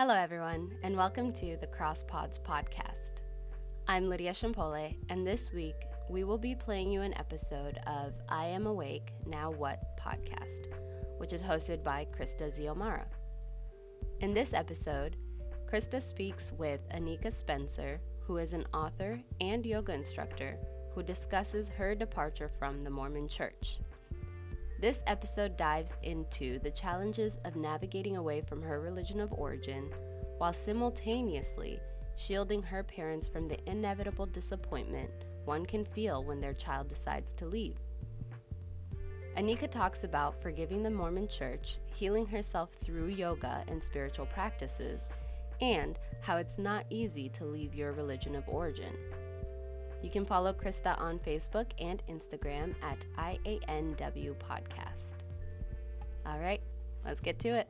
Hello, everyone, and welcome to the CrossPods podcast. I'm Lydia Champole, and this week we will be playing you an episode of I Am Awake Now What podcast, which is hosted by Krista Ziomara. In this episode, Krista speaks with Anika Spencer, who is an author and yoga instructor who discusses her departure from the Mormon Church. This episode dives into the challenges of navigating away from her religion of origin while simultaneously shielding her parents from the inevitable disappointment one can feel when their child decides to leave. Anika talks about forgiving the Mormon church, healing herself through yoga and spiritual practices, and how it's not easy to leave your religion of origin. You can follow Krista on Facebook and Instagram at IANW Podcast. All right, let's get to it.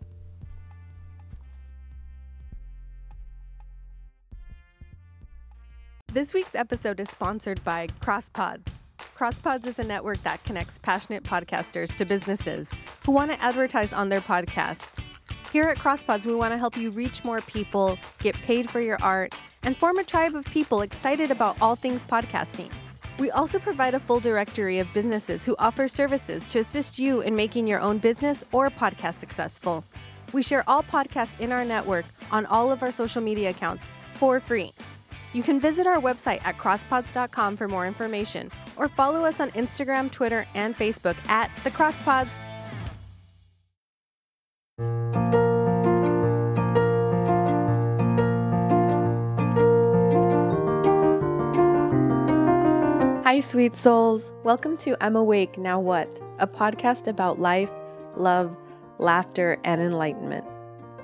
This week's episode is sponsored by CrossPods. CrossPods is a network that connects passionate podcasters to businesses who want to advertise on their podcasts. Here at CrossPods, we want to help you reach more people, get paid for your art, and form a tribe of people excited about all things podcasting. We also provide a full directory of businesses who offer services to assist you in making your own business or podcast successful. We share all podcasts in our network on all of our social media accounts for free. You can visit our website at crosspods.com for more information or follow us on Instagram, Twitter, and Facebook at The Crosspods. Hi, sweet souls. Welcome to I'm Awake Now What, a podcast about life, love, laughter, and enlightenment.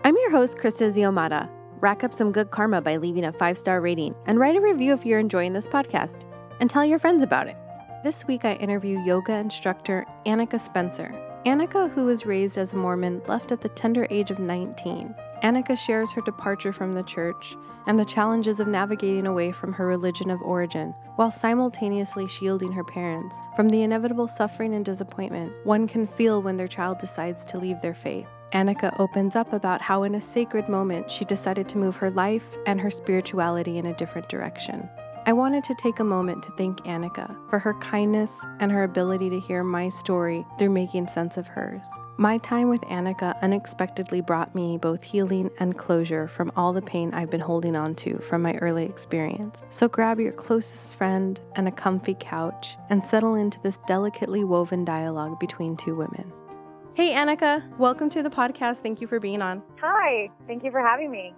I'm your host, Krista Ziomata. Rack up some good karma by leaving a five star rating and write a review if you're enjoying this podcast, and tell your friends about it. This week, I interview yoga instructor Anika Spencer. Anika, who was raised as a Mormon, left at the tender age of 19. Anika shares her departure from the church and the challenges of navigating away from her religion of origin while simultaneously shielding her parents from the inevitable suffering and disappointment one can feel when their child decides to leave their faith. Anika opens up about how, in a sacred moment, she decided to move her life and her spirituality in a different direction. I wanted to take a moment to thank Anika for her kindness and her ability to hear my story through making sense of hers. My time with Anika unexpectedly brought me both healing and closure from all the pain I've been holding on to from my early experience. So grab your closest friend and a comfy couch and settle into this delicately woven dialogue between two women. Hey, Anika, welcome to the podcast. Thank you for being on. Hi, thank you for having me.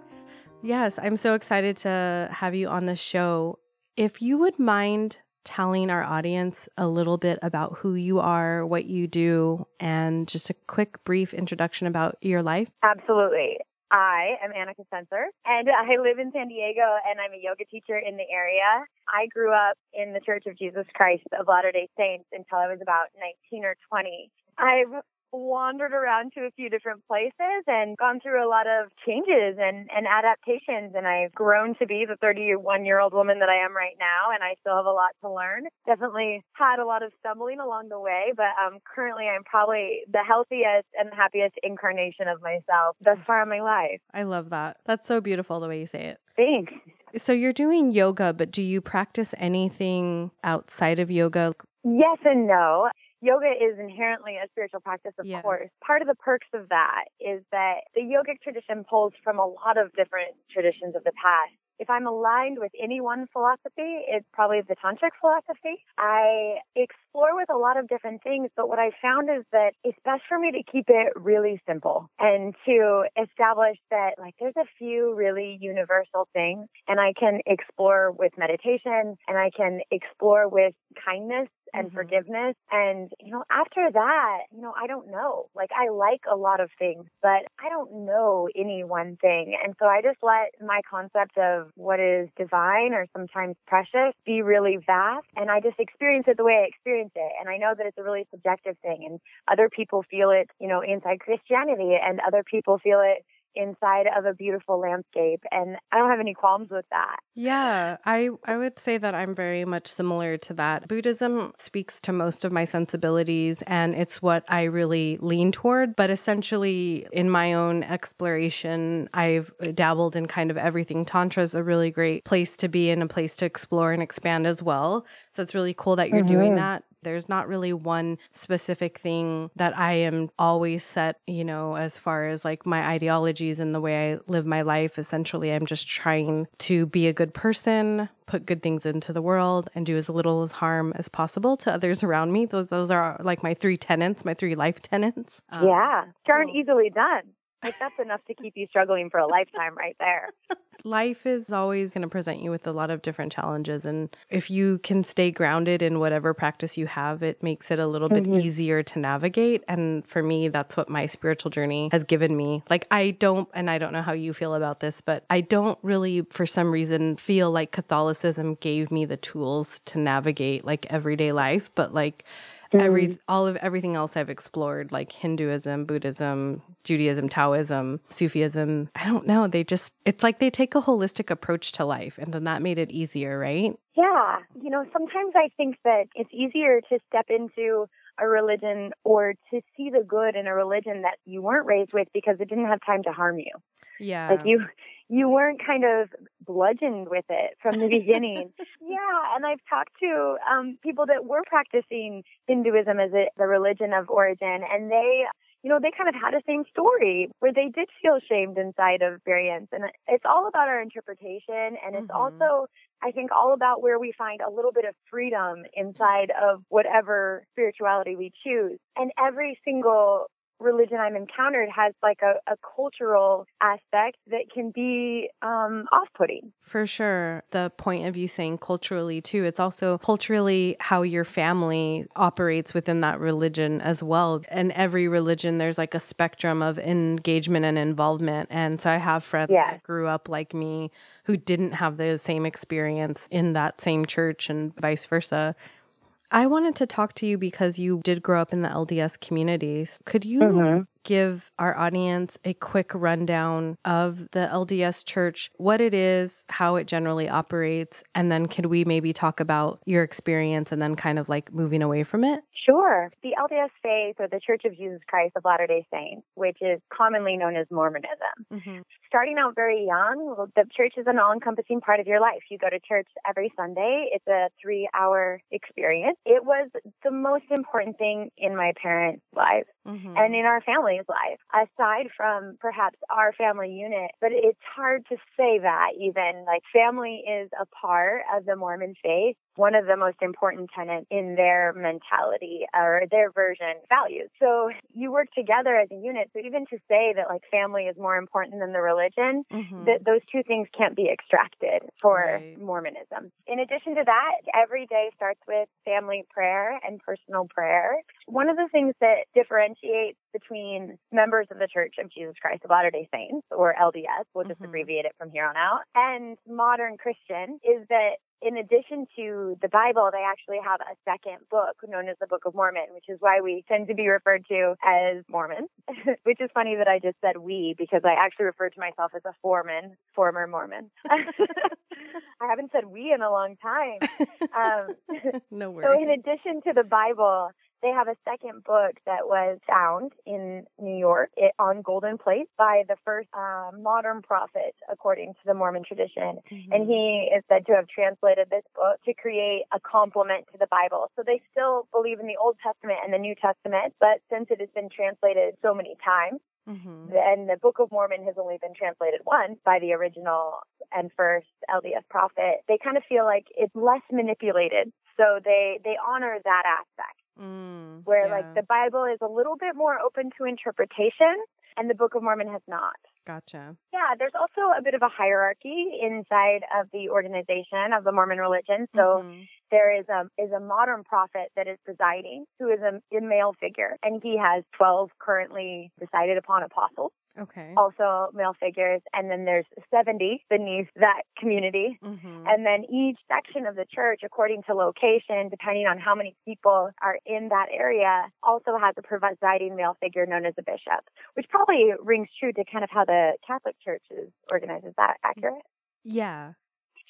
Yes, I'm so excited to have you on the show. If you would mind telling our audience a little bit about who you are, what you do, and just a quick, brief introduction about your life. Absolutely. I am Anika Spencer, and I live in San Diego, and I'm a yoga teacher in the area. I grew up in the Church of Jesus Christ of Latter day Saints until I was about 19 or 20. I've wandered around to a few different places and gone through a lot of changes and, and adaptations. And I've grown to be the 31 year old woman that I am right now. And I still have a lot to learn. Definitely had a lot of stumbling along the way, but um, currently I'm probably the healthiest and happiest incarnation of myself thus far in my life. I love that. That's so beautiful the way you say it. Thanks. So you're doing yoga, but do you practice anything outside of yoga? Yes and no yoga is inherently a spiritual practice, of yes. course. Part of the perks of that is that the yogic tradition pulls from a lot of different traditions of the past. If I'm aligned with any one philosophy, it's probably the tantric philosophy. I explore with a lot of different things, but what I found is that it's best for me to keep it really simple and to establish that like there's a few really universal things and I can explore with meditation and I can explore with kindness and mm-hmm. forgiveness. And, you know, after that, you know, I don't know. Like, I like a lot of things, but I don't know any one thing. And so I just let my concept of what is divine or sometimes precious be really vast. And I just experience it the way I experience it. And I know that it's a really subjective thing. And other people feel it, you know, inside Christianity, and other people feel it inside of a beautiful landscape and I don't have any qualms with that. Yeah, I I would say that I'm very much similar to that. Buddhism speaks to most of my sensibilities and it's what I really lean toward, but essentially in my own exploration, I've dabbled in kind of everything. Tantra is a really great place to be and a place to explore and expand as well. So it's really cool that you're mm-hmm. doing that. There's not really one specific thing that I am always set, you know, as far as like my ideologies and the way I live my life. Essentially, I'm just trying to be a good person, put good things into the world, and do as little as harm as possible to others around me. Those those are like my three tenets, my three life tenets. Um, yeah, aren't easily done. Like that's enough to keep you struggling for a lifetime right there. Life is always going to present you with a lot of different challenges and if you can stay grounded in whatever practice you have, it makes it a little bit mm-hmm. easier to navigate and for me that's what my spiritual journey has given me. Like I don't and I don't know how you feel about this, but I don't really for some reason feel like Catholicism gave me the tools to navigate like everyday life, but like mm. every all of everything else I've explored, like Hinduism, Buddhism, Judaism, Taoism, Sufism. I don't know. They just it's like they take a holistic approach to life, and then that made it easier, right? Yeah. You know, sometimes I think that it's easier to step into a religion or to see the good in a religion that you weren't raised with because it didn't have time to harm you. Yeah. Like you you weren't kind of bludgeoned with it from the beginning. yeah, and I've talked to um people that were practicing Hinduism as a, the religion of origin and they you know, they kind of had the same story where they did feel shamed inside of variants. And it's all about our interpretation. And it's mm-hmm. also, I think, all about where we find a little bit of freedom inside of whatever spirituality we choose. And every single religion I've encountered has like a, a cultural aspect that can be um, off putting. For sure. The point of you saying culturally, too, it's also culturally how your family operates within that religion as well. In every religion, there's like a spectrum of engagement and involvement. And so I have friends yeah. that grew up like me who didn't have the same experience in that same church and vice versa. I wanted to talk to you because you did grow up in the LDS communities. Could you mm-hmm give our audience a quick rundown of the LDS church, what it is, how it generally operates, and then could we maybe talk about your experience and then kind of like moving away from it? Sure. The LDS faith or the Church of Jesus Christ of Latter day Saints, which is commonly known as Mormonism. Mm-hmm. Starting out very young, the church is an all encompassing part of your life. You go to church every Sunday, it's a three hour experience. It was the most important thing in my parents' lives mm-hmm. and in our family's life, aside from perhaps our family unit. But it's hard to say that even. Like, family is a part of the Mormon faith one of the most important tenets in their mentality or their version values. So you work together as a unit. So even to say that like family is more important than the religion, mm-hmm. that those two things can't be extracted for right. Mormonism. In addition to that, every day starts with family prayer and personal prayer. One of the things that differentiates between members of the Church of Jesus Christ of Latter-day Saints or LDS, we'll just mm-hmm. abbreviate it from here on out, and modern Christian is that in addition to the Bible, they actually have a second book known as the Book of Mormon, which is why we tend to be referred to as Mormons, which is funny that I just said we because I actually refer to myself as a foreman, former Mormon. I haven't said we in a long time. Um, no worries. So, in addition to the Bible, they have a second book that was found in New York it, on golden plate by the first uh, modern prophet, according to the Mormon tradition. Mm-hmm. And he is said to have translated this book to create a complement to the Bible. So they still believe in the Old Testament and the New Testament, but since it has been translated so many times, Mm-hmm. And the Book of Mormon has only been translated once by the original and first LDS prophet. They kind of feel like it's less manipulated. So they, they honor that aspect. Mm, where yeah. like the Bible is a little bit more open to interpretation and the Book of Mormon has not. Gotcha. Yeah, there's also a bit of a hierarchy inside of the organization of the Mormon religion. So mm-hmm. there is a is a modern prophet that is presiding, who is a, a male figure, and he has 12 currently decided upon apostles. Okay. also male figures. And then there's 70 beneath that community. Mm-hmm. And then each section of the church, according to location, depending on how many people are in that area, also has a presiding male figure known as a bishop, which probably rings true to kind of how the Catholic Church is organized. Is that accurate? yeah.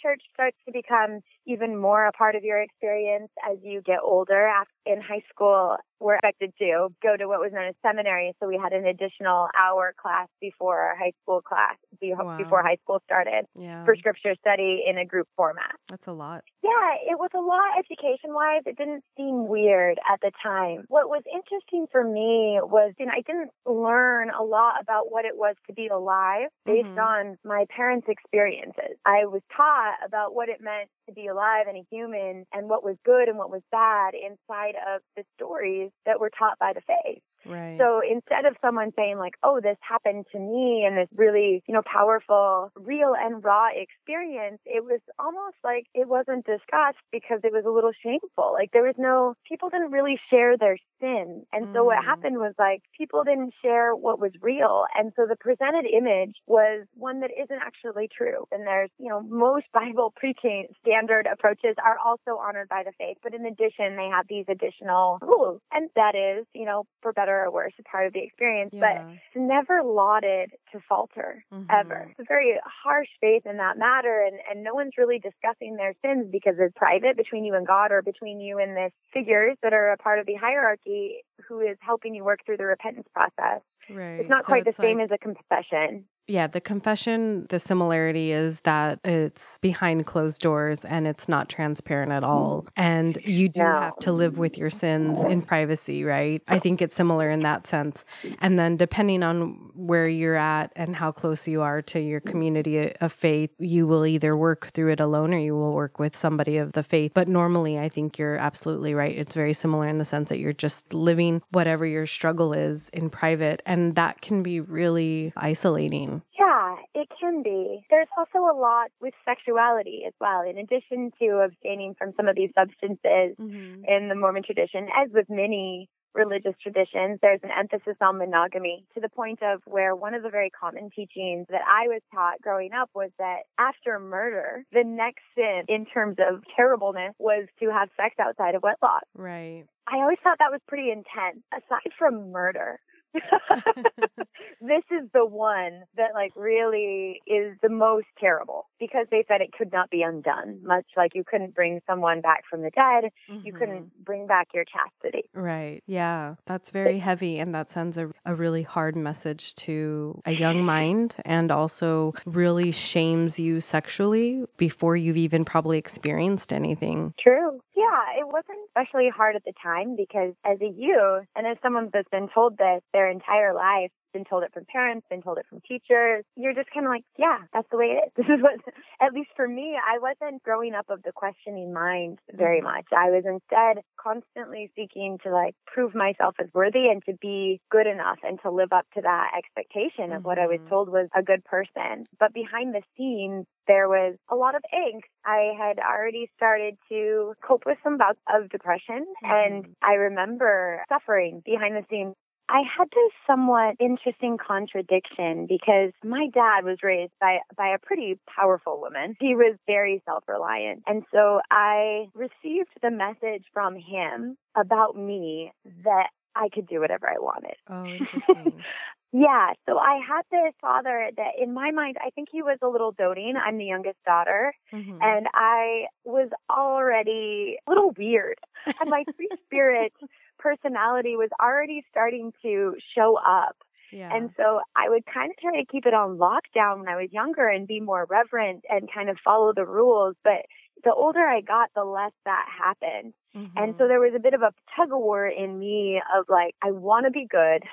Church starts to become even more a part of your experience as you get older. In high school, we're expected to go to what was known as seminary. So we had an additional hour class before our high school class, Wow. before high school started Yeah. for scripture study in a group format. That's a lot. Yeah, it was a lot education wise. It didn't seem weird at the time. What was interesting for me was, you know, I didn't learn a lot about what it was to be alive based Mhm. on my parents' experiences. I was taught about what it meant to be alive and a human and what was good and what was bad inside of the stories that were taught by the faith. Right. So instead of someone saying like, "Oh, this happened to me," and this really, you know, powerful, real and raw experience, it was almost like it wasn't discussed because it was a little shameful. Like there was no people didn't really share their sin, and so what Mm. happened was like people didn't share what was real, and so the presented image was one that isn't actually true. And there's, you know, most Bible preaching standard approaches are also honored by the faith, but in addition, they have these additional rules, and that is, you know, for better or worse, a part of the experience. But it's never lauded to falter ever. Mhm. It's a very harsh faith in that matter, and, and no one's really discussing their sins because it's private between you and God or between you and the figures that are a part of the hierarchy who is helping you work through the repentance process. Right. It's not So quite the it's same as a confession. Yeah, the confession, the similarity is that it's behind closed doors and it's not transparent at all. And you do No. have to live with your sins in privacy, right? I think it's similar in that sense. And then depending on where you're at and how close you are to your community of faith, you will either work through it alone or you will work with somebody of the faith. But normally, I think you're absolutely right. It's very similar in the sense that you're just living whatever your struggle is in private. And that can be really isolating. Yeah, it can be. There's also a lot with sexuality as well. In addition to abstaining from some of these substances mm-hmm. in the Mormon tradition, as with many religious traditions, there's an emphasis on monogamy to the point of where one of the very common teachings that I was taught growing up was that after murder, the next sin in terms of terribleness was to have sex outside of wedlock. Right. I always thought that was pretty intense, aside from murder. this is the one that like really is the most terrible because they said it could not be undone much like you couldn't bring someone back from the dead you Mhm. couldn't bring back your chastity Right. Yeah. That's very heavy. And that sends a, a really hard message to a young mind and also really shames you sexually before you've even probably experienced anything. True. Yeah, it wasn't especially hard at the time because as a youth and as someone that's been told this their entire life, been told it from parents, been told it from teachers, you're just kind of like, yeah, that's the way it is. This is what, at least for me, I wasn't growing up of the questioning mind very Mhm. much. I was instead constantly seeking to like prove myself as worthy and to be good enough and to live up to that expectation of what I was Mhm. told was a good person. But behind the scenes, there was a lot of angst. I had already started to cope with some bouts of depression, and Mhm. I remember suffering behind the scenes. I had this somewhat interesting contradiction because my dad was raised by by a pretty powerful woman. He was very self-reliant. And so I received the message from him about me that I could do whatever I wanted. Oh, interesting. Yeah, so I had this father that in my mind, I think he was a little doting. I'm the youngest daughter, Mhm. and I was already a little weird. And my free spirit personality was already starting to show up. yeah. And so I would kind of try to keep it on lockdown when I was younger and be more reverent and kind of follow the rules. But the older I got, the less that happened. And so Mhm. there was a bit of a tug of war in me of like, I want to be good,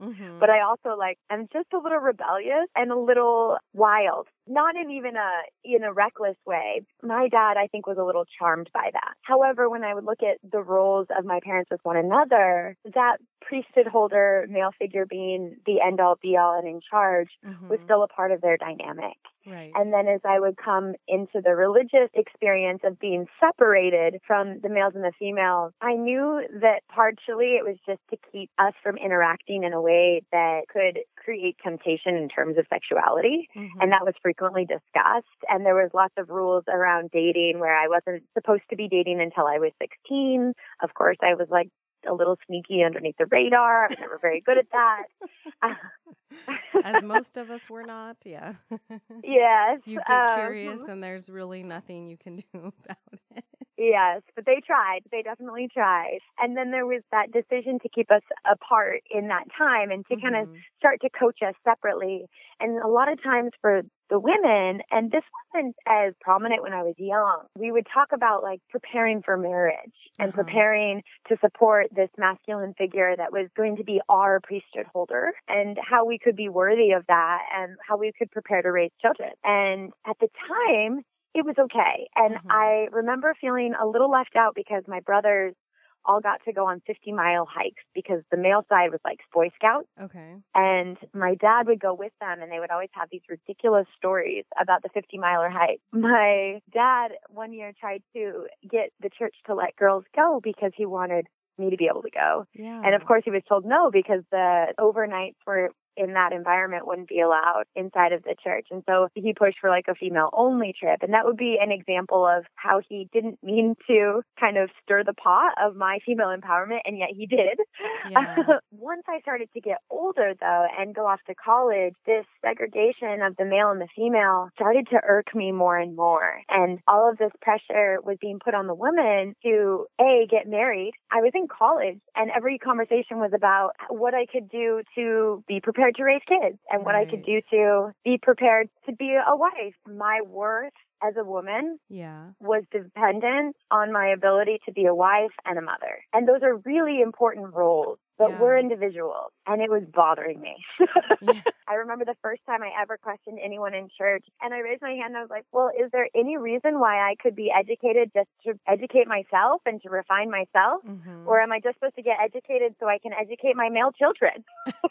Mhm. but I also like, I'm just a little rebellious and a little wild. Not in even a, in a reckless way. My dad, I think, was a little charmed by that. However, when I would look at the roles of my parents with one another, that priesthood holder male figure being the end all be all and in charge was Mhm. still a part of their dynamic. Right. And then as I would come into the religious experience of being separated from the males and the females, I knew that partially it was just to keep us from interacting in a way that could create temptation in terms of sexuality. Mm-hmm. And that was frequently discussed. And there was lots of rules around dating where I wasn't supposed to be dating until I was 16. Of course, I was like a little sneaky underneath the radar. I was never very good at that. As most of us were not, yeah. yes. You get um, curious and there's really nothing you can do about it. Yes, but they tried. They definitely tried. And then there was that decision to keep us apart in that time and to kind of start to coach us separately. And a lot of times for the women, and this wasn't as prominent when I was young, we would talk about like preparing for marriage and Uh-huh. preparing to support this masculine figure that was going to be our priesthood holder and how we could be worthy of that and how we could prepare to raise children. And at the time, it was okay. And Mhm. I remember feeling a little left out because my brothers all got to go on 50 mile hikes because the male side was like Boy Scouts. Okay. And my dad would go with them, and they would always have these ridiculous stories about the 50 miler hike. My dad one year tried to get the church to let girls go because he wanted me to be able to go. Yeah. And of course, he was told no because the overnights were in that environment wouldn't be allowed inside of the church. And so he pushed for like a female only trip. And that would be an example of how he didn't mean to kind of stir the pot of my female empowerment, and yet he did. Yeah. Once I started to get older, though, and go off to college, this segregation of the male and the female started to irk me more and more. And all of this pressure was being put on the women to A, get married. I was in college, and every conversation was about what I could do to be prepared to raise kids and what I could do to be prepared to be a wife. My worth as a woman yeah. was dependent on my ability to be a wife and a mother. And those are really important roles, but Yeah. we're individuals. And it was bothering me. Yeah. I remember the first time I ever questioned anyone in church, and I raised my hand and I was like, Well, is there any reason why I could be educated just to educate myself and to refine myself? Mhm. Or am I just supposed to get educated so I can educate my male children?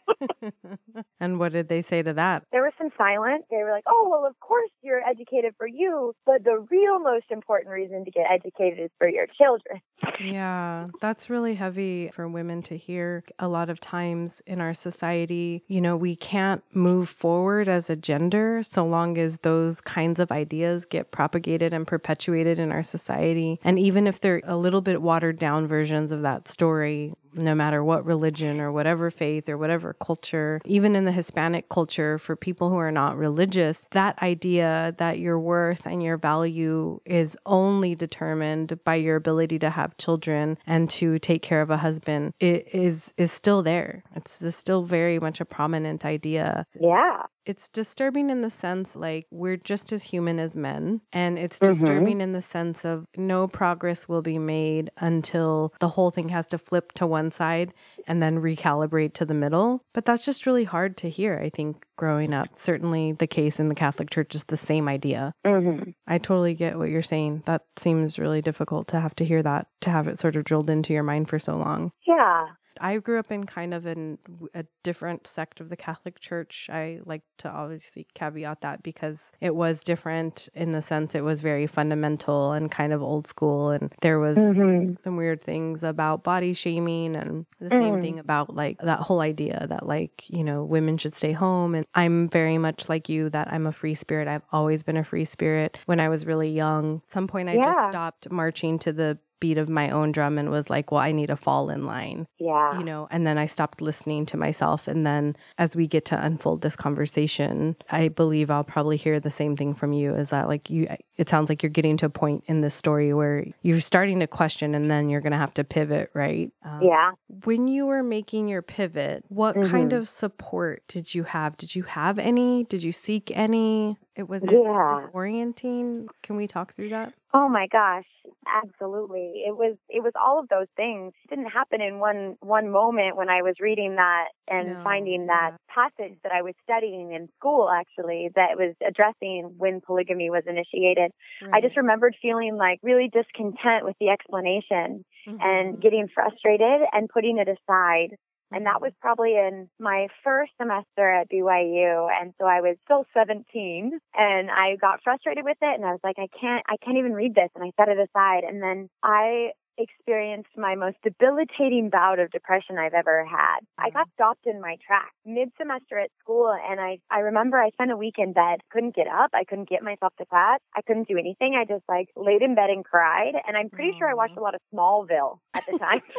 and what did they say to that? There was some silence. They were like, oh, well, of course you're educated for you, but the real most important reason to get educated is for your children. Yeah, that's really heavy for women to hear. A lot of times in our society, you know, we can't move forward as a gender so long as those kinds of ideas get propagated and perpetuated in our society. And even if they're a little bit watered down versions of that story, no matter what religion or whatever faith or whatever culture, even in the Hispanic culture, for people who are not religious, that idea that your worth and your value is only determined by your ability to have children and to take care of a husband is is still there. It's still very much a prominent idea Yeah. It's disturbing in the sense like we're just as human as men and it's Mhm. disturbing in the sense of no progress will be made until the whole thing has to flip to one side and then recalibrate to the middle. But that's just really hard to hear i think growing up. Certainly the case in the catholic church is the same idea. Hmm i totally get what you're saying. That seems really difficult to have to hear that to have it sort of drilled into your mind for so long. Yeah. I grew up in kind of an, a different sect of the Catholic Church. I like to obviously caveat that because it was different in the sense it was very fundamental and kind of old school. And there was hmm some weird things about body shaming and the same Mm. thing about like that whole idea that like, you know, women should stay home. And I'm very much like you that I'm a free spirit. I've always been a free spirit. When I was really young, at some point I just stopped marching to the beat of my own drum and was like, well, I need to fall in line Yeah. you know and then i stopped listening to myself and then as we get to unfold this conversation i believe i'll probably hear the same thing from you is that like you it sounds like you're getting to a point in this story where you're starting to question and then you're going to have to pivot right um, yeah. when you were making your pivot what kind Mhm. of support did you have did you have any did you seek any it was Yeah. disorienting can we talk through that Oh my gosh, absolutely. It was it was all of those things. It didn't happen in one one moment when I was reading that and No, finding that passage that I was studying in school actually that was addressing when polygamy was initiated. I just remembered feeling like really discontent with the explanation Mm-hmm. and getting frustrated and putting it aside And that was probably in my first semester at BYU. And so I was still 17 and I got frustrated with it and I was like, I can't, I can't even read this. And I set it aside. And then I experienced my most debilitating bout of depression I've ever had. I mm-hmm. got stopped in my tracks mid semester at school and I, I remember I spent a week in bed, couldn't get up, I couldn't get myself to class, I couldn't do anything. I just like laid in bed and cried. And I'm pretty sure I watched a lot of Smallville at the time.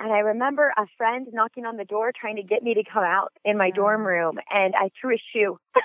And I remember a friend knocking on the door trying to get me to come out in my Yeah. dorm room, and I threw a shoe.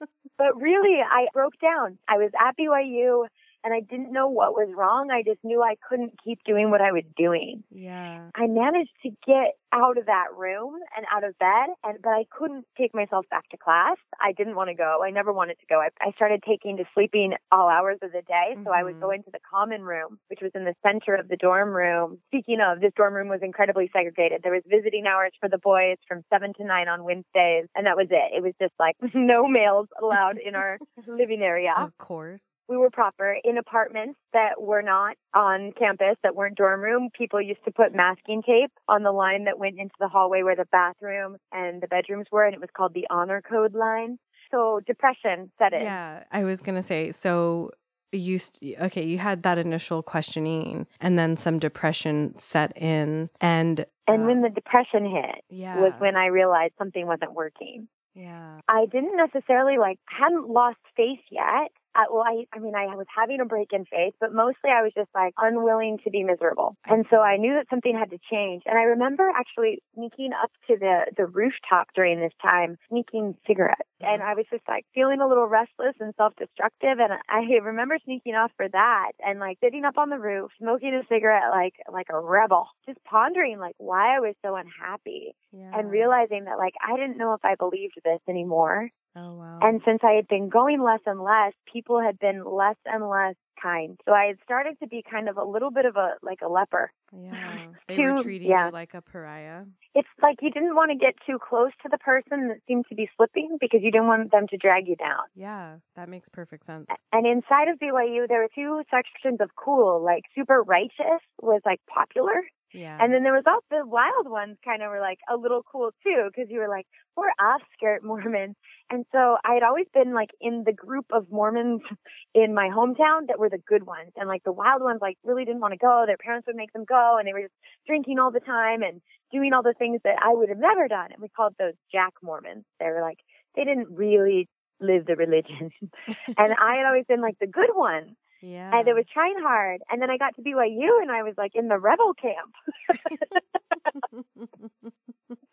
but really, I broke down. I was at BYU and I didn't know what was wrong. I just knew I couldn't keep doing what I was doing. Yeah. I managed to get out of that room and out of bed, and but I couldn't take myself back to class. I didn't want to go. I never wanted to go. I, I started taking to sleeping all hours of the day, so I would go mm-hmm. into the common room, which was in the center of the dorm room. Speaking of, this dorm room was incredibly segregated. There was visiting hours for the boys from seven to nine on Wednesdays, and that was it. It was just like no males allowed in our living area Of course. We were proper in apartments that were not on campus, that weren't dorm room. People used to put masking tape on the line that went into the hallway where the bathroom and the bedrooms were, and it was called the honor code line. So depression set in. Yeah, I was gonna say. So you st- okay? You had that initial questioning, and then some depression set in, and And uh, when the depression hit yeah, was when I realized something wasn't working. yeah, I didn't necessarily like hadn't lost faith yet. I, well, I, I mean, I was having a break in faith, but mostly I was just like unwilling to be miserable. And so. I knew that something had to change. And I remember actually sneaking up to the, the rooftop during this time, sneaking cigarettes. Mm-hmm. And I was just like feeling a little restless and self-destructive. And I remember sneaking off for that and like sitting up on the roof, smoking a cigarette like, like a rebel, just pondering like why I was so unhappy yeah. and realizing that like I didn't know if I believed this anymore. Oh wow. And since I had been going less and less, people had been less and less kind. So I had started to be kind of a little bit of a like a leper. yeah, they were treating yeah. you like a pariah. It's like you didn't want to get too close to the person that seemed to be slipping because you didn't want them to drag you down. Yeah, that makes perfect sense. And inside of BYU, there were two sections of cool, like super righteous was like popular. Yeah, And then there was also the wild ones kind of were like a little cool too because you were like, we're off skirt Mormons. And so I had always been like in the group of Mormons in my hometown that were the good ones. And like the wild ones like really didn't want to go. Their parents would make them go and they were just drinking all the time and doing all the things that I would have never done. And we called those Jack Mormons. They were like, they didn't really live the religion. and I had always been like the good one yeah, and it was trying hard. And then I got to BYU and I was like in the rebel camp.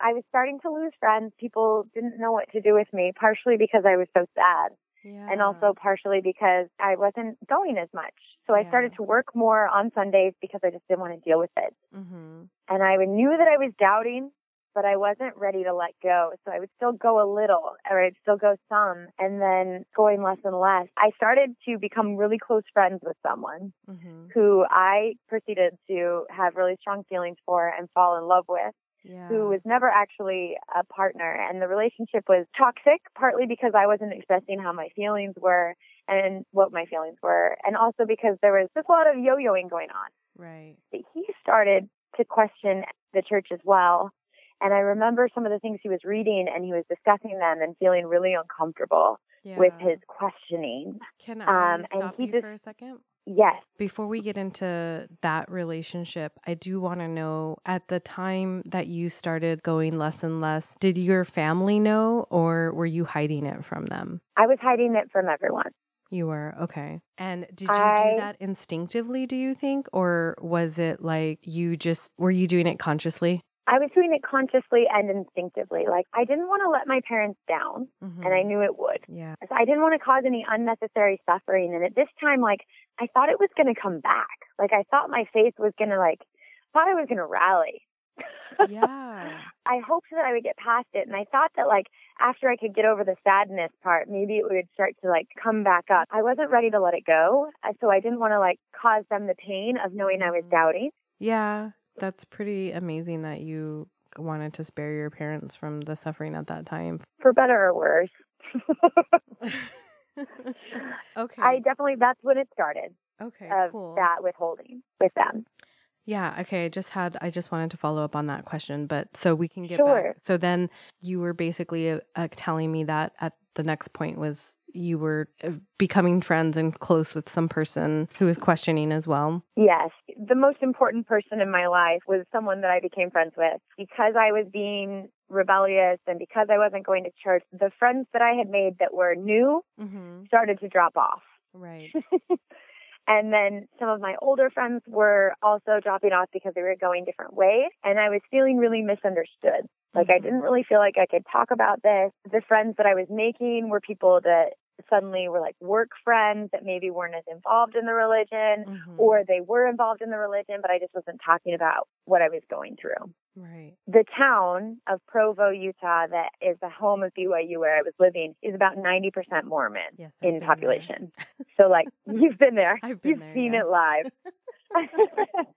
I was starting to lose friends. People didn't know what to do with me, partially because I was so sad, yeah, and also partially because I wasn't going as much. So I Yeah. started to work more on Sundays because I just didn't want to deal with it. hmm And I knew that I was doubting, but I wasn't ready to let go. So I would still go a little, or I'd still go some, and then going less and less. I started to become really close friends with someone hmm who I proceeded to have really strong feelings for and fall in love with yeah, who was never actually a partner. And the relationship was toxic, partly because I wasn't expressing how my feelings were and what my feelings were, and also because there was just a lot of yo yoing going on. right. He started to question the church as well. And I remember some of the things he was reading and he was discussing them and feeling really uncomfortable Yeah. with his questioning. Can I um, and stop he you just- for a second? Yes. Before we get into that relationship, I do want to know at the time that you started going less and less, did your family know or were you hiding it from them? I was hiding it from everyone. You were, okay. And did you I- do that instinctively, do you think? Or was it like you just, were you doing it consciously? I was doing it consciously and instinctively. Like, I didn't want to let my parents down, Mhm. and I knew it would. Yeah. So I didn't want to cause any unnecessary suffering. And at this time, like, I thought it was going to come back. Like, I thought my faith was going to, like, thought I was going to rally. Yeah. I hoped that I would get past it. And I thought that, like, after I could get over the sadness part, maybe it would start to, like, come back up. I wasn't ready to let it go. uh, So I didn't want to, like, cause them the pain of knowing I was Mhm. doubting. Yeah. That's pretty amazing that you wanted to spare your parents from the suffering at that time. For better or worse. okay. I definitely, that's when it started. okay. of cool. that withholding with them. Yeah, okay. I just had I just wanted to follow up on that question, but so we can get Sure. back. So then you were basically uh, telling me that at the next point was you were uh, becoming friends and close with some person who was questioning as well. Yes. The most important person in my life was someone that I became friends with. Because I was being rebellious and because I wasn't going to church, the friends that I had made that were new Mm-hmm. started to drop off. Right. and then some of my older friends were also dropping off because they were going different ways. And I was feeling really misunderstood. Like I Mhm. didn't really feel like I could talk about this. The friends that I was making were people that suddenly were like work friends that maybe weren't as involved in the religion Mhm. or they were involved in the religion, but I just wasn't talking about what I was going through. Right. The town of Provo, Utah, that is the home of BYU where I was living, is about 90% Mormon Yes. In population. So, like, you've been there, I've been you've there, seen yes. it live.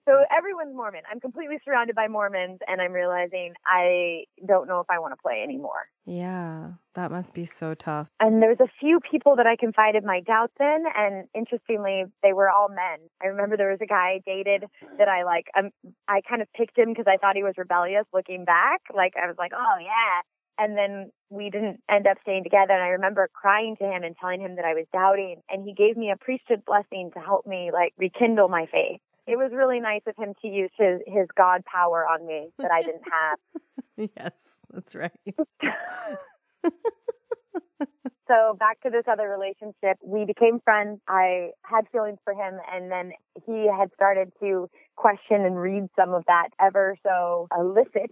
so, everyone's Mormon. I'm completely surrounded by Mormons, and I'm realizing I don't know if I want to play anymore. Yeah, that must be so tough. And there's a few people that I confided my doubts in, and interestingly, they were all men. I remember there was a guy I dated that I like. Um, I kind of picked him because I thought he was rebellious. Looking back, like I was like, oh yeah. And then we didn't end up staying together. And I remember crying to him and telling him that I was doubting, and he gave me a priesthood blessing to help me like rekindle my faith. It was really nice of him to use his his God power on me that I didn't have. yes, that's right. so back to this other relationship, we became friends. I had feelings for him, and then he had started to question and read some of that ever so illicit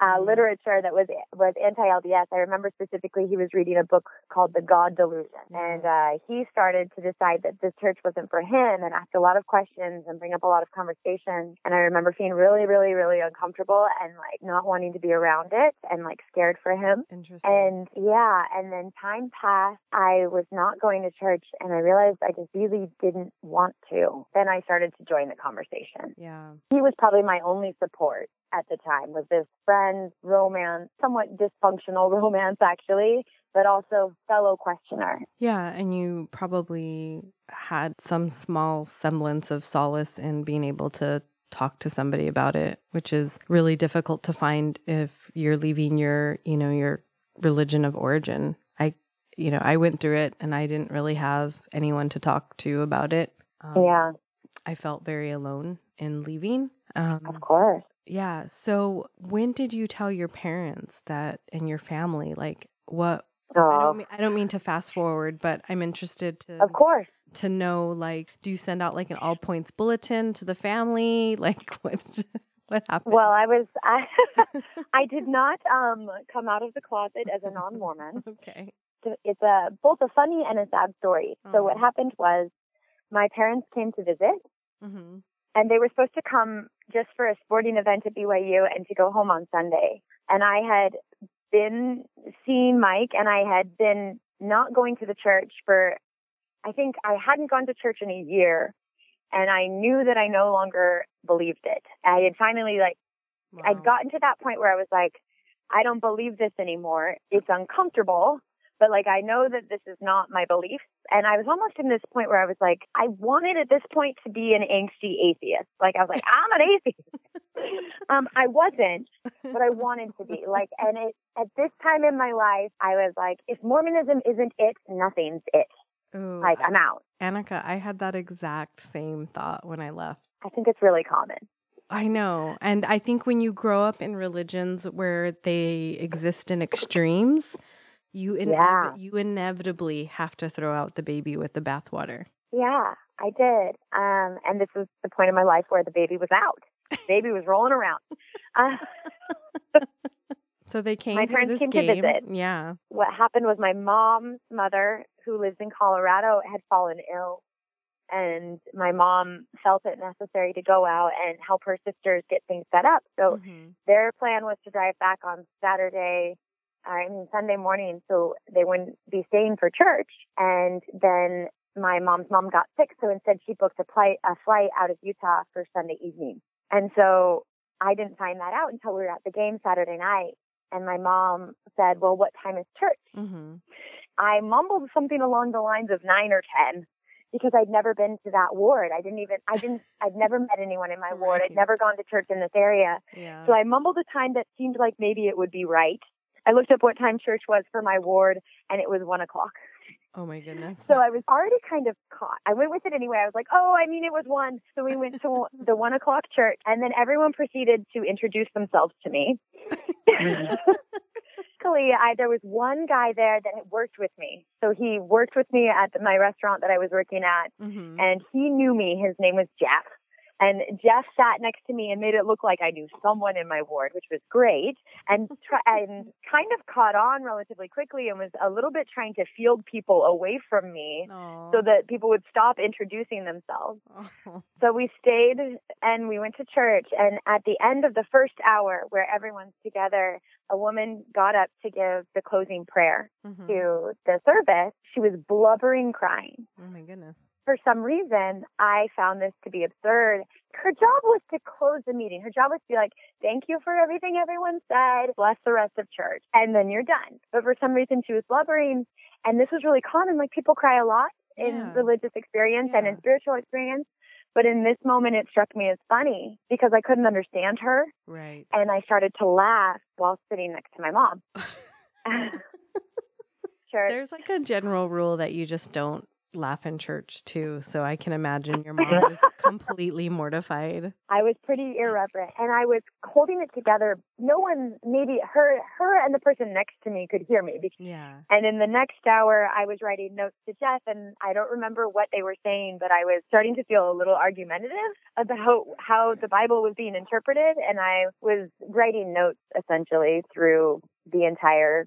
uh, Mhm. literature that was was anti LDS. I remember specifically he was reading a book called The God Delusion, and uh, he started to decide that this church wasn't for him, and asked a lot of questions and bring up a lot of conversations. And I remember feeling really, really, really uncomfortable and like not wanting to be around it and like scared for him. Interesting. And yeah, and then time passed. I was not going to church and I realized I just really didn't want to. Then I started to join the conversation. Yeah. He was probably my only support at the time was this friend romance, somewhat dysfunctional romance actually, but also fellow questioner. Yeah, and you probably had some small semblance of solace in being able to talk to somebody about it, which is really difficult to find if you're leaving your, you know, your religion of origin. I you know, I went through it and I didn't really have anyone to talk to about it. Um, yeah, I felt very alone in leaving. Um, of course. yeah. So when did you tell your parents that and your family? Like what I Oh, don't mean I don't mean to fast forward, but I'm interested to of course. to know like do you send out like an all points bulletin to the family? Like what what happened? Well, I was I I did not um come out of the closet as a non-Mormon. okay. it's a both a funny and a sad story. So what Oh. happened was my parents came to visit hmm and they were supposed to come just for a sporting event at BYU and to go home on Sunday. And I had been seeing Mike and I had been not going to the church for I think I hadn't gone to church in a year and I knew that I no longer believed it. I had finally like I'd gotten to that point where I was like, I don't believe this anymore. It's uncomfortable, but like I know that this is not my belief. And I was almost in this point where I was like, I wanted at this point to be an angsty atheist. Like I was like, I'm an atheist. um, I wasn't, but I wanted to be. Like, and it at this time in my life, I was like, if Mormonism isn't it, nothing's it. Ooh, Like I'm out. Anika, I had that exact same thought when I left. I think it's really common. I know. And I think when you grow up in religions where they exist in extremes, you inev- Yeah. you inevitably have to throw out the baby with the bathwater. Yeah, I did. Um, and this was the point in my life where the baby was out. baby was rolling around. Uh, So they came My this came to visit. Yeah. what happened was my mom's mother, who lives in Colorado, had fallen ill. And my mom felt it necessary to go out and help her sisters get things set up. So Mhm. their plan was to drive back on Saturday, I mean Sunday morning, so they wouldn't be staying for church. And then my mom's mom got sick, so instead she booked a flight a flight out of Utah for Sunday evening. And so I didn't find that out until we were at the game Saturday night. And my mom said, "Well, what time is church?" Mhm. I mumbled something along the lines of nine or ten. because I'd never been to that ward. I didn't even, I didn't, I'd never met anyone in my ward. I'd never gone to church in this area. Yeah. So I mumbled a time that seemed like maybe it would be right. I looked up what time church was for my ward and it was one o'clock. oh my goodness. So I was already kind of caught. I went with it anyway. I was like, oh, I mean, it was one. So we went to the one o'clock church and then everyone proceeded to introduce themselves to me. Luckily, I, there was one guy there that had worked with me. So he worked with me at my restaurant that I was working at Mhm. and he knew me. His name was Jeff. And Jeff sat next to me and made it look like I knew someone in my ward, which was great, and try, and kind of caught on relatively quickly and was a little bit trying to field people away from me Aw. so that people would stop introducing themselves. Oh. So we stayed and we went to church. And at the end of the first hour, where everyone's together, a woman got up to give the closing prayer Mhm. to the service. She was blubbering, crying Oh my goodness. For some reason, I found this to be absurd. Her job was to close the meeting. Her job was to be like, thank you for everything everyone said. Bless the rest of church. And then you're done. But for some reason, she was blubbering. And this was really common. Like people cry a lot in Yeah. religious experience and in spiritual experience. But in this moment, it struck me as funny because I couldn't understand her. Right. And I started to laugh while sitting next to my mom. sure. There's like a general rule that you just don't laugh in church too. So I can imagine your mom was completely mortified. I was pretty irreverent and I was holding it together. No one, maybe her, her and the person next to me could hear me. Because, Yeah. and in the next hour, I was writing notes to Jeff and I don't remember what they were saying, but I was starting to feel a little argumentative about how the Bible was being interpreted. And I was writing notes essentially through the entire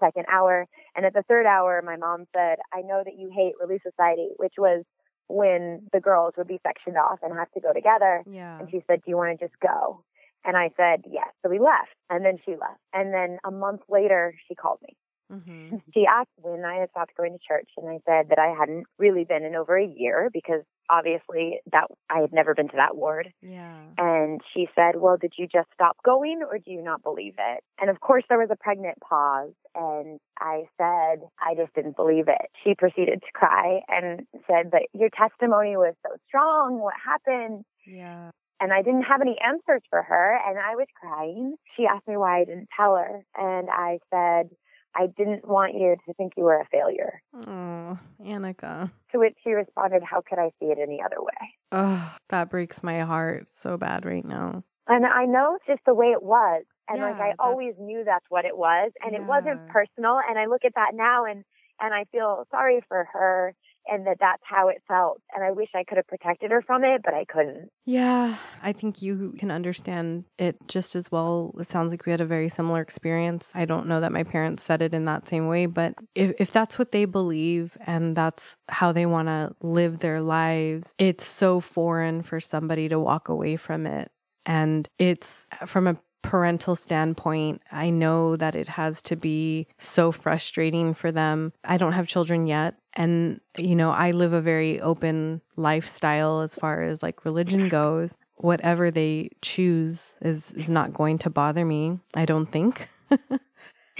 second hour. And at the third hour, my mom said, I know that you hate Relief Society, which was when the girls would be sectioned off and have to go together. Yeah. And she said, Do you want to just go? And I said, Yes. So we left. And then she left. And then a month later, she called me. Mm-hmm. She asked when I had stopped going to church. And I said that I hadn't really been in over a year because obviously that I had never been to that ward. Yeah. And she said, Well, did you just stop going or do you not believe it? And of course, there was a pregnant pause. And I said, I just didn't believe it. She proceeded to cry and said, But your testimony was so strong. What happened? Yeah. And I didn't have any answers for her. And I was crying. She asked me why I didn't tell her. And I said, I didn't want you to think you were a failure. Oh, Anika. To which she responded, How could I see it any other way? Oh, that breaks my heart so bad right now. And I know it's just the way it was. And like Yeah, I always knew that's what it was. And it wasn't personal. And I look at that now and and I feel sorry for her and that that's how it felt. And I wish I could have protected her from it, but I couldn't. Yeah, I think you can understand it just as well. It sounds like we had a very similar experience. I don't know that my parents said it in that same way, but if, if that's what they believe and that's how they want to live their lives, it's so foreign for somebody to walk away from it. And it's from a parental standpoint, I know that it has to be so frustrating for them. I don't have children yet. And, you know, I live a very open lifestyle as far as like religion goes. Whatever they choose is, is not going to bother me, I don't think.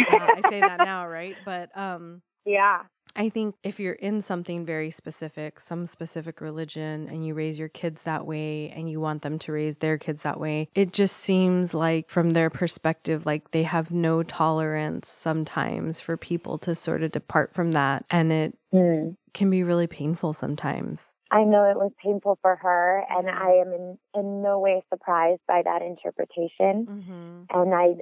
Uh, I say that now, right? But um, Yeah. I think if you're in something very specific, some specific religion, and you raise your kids that way and you want them to raise their kids that way, it just seems like, from their perspective, like they have no tolerance sometimes for people to sort of depart from that. And it Hmm. can be really painful sometimes. I know it was painful for her, and I am in, in no way surprised by that interpretation. Mm-hmm. And I,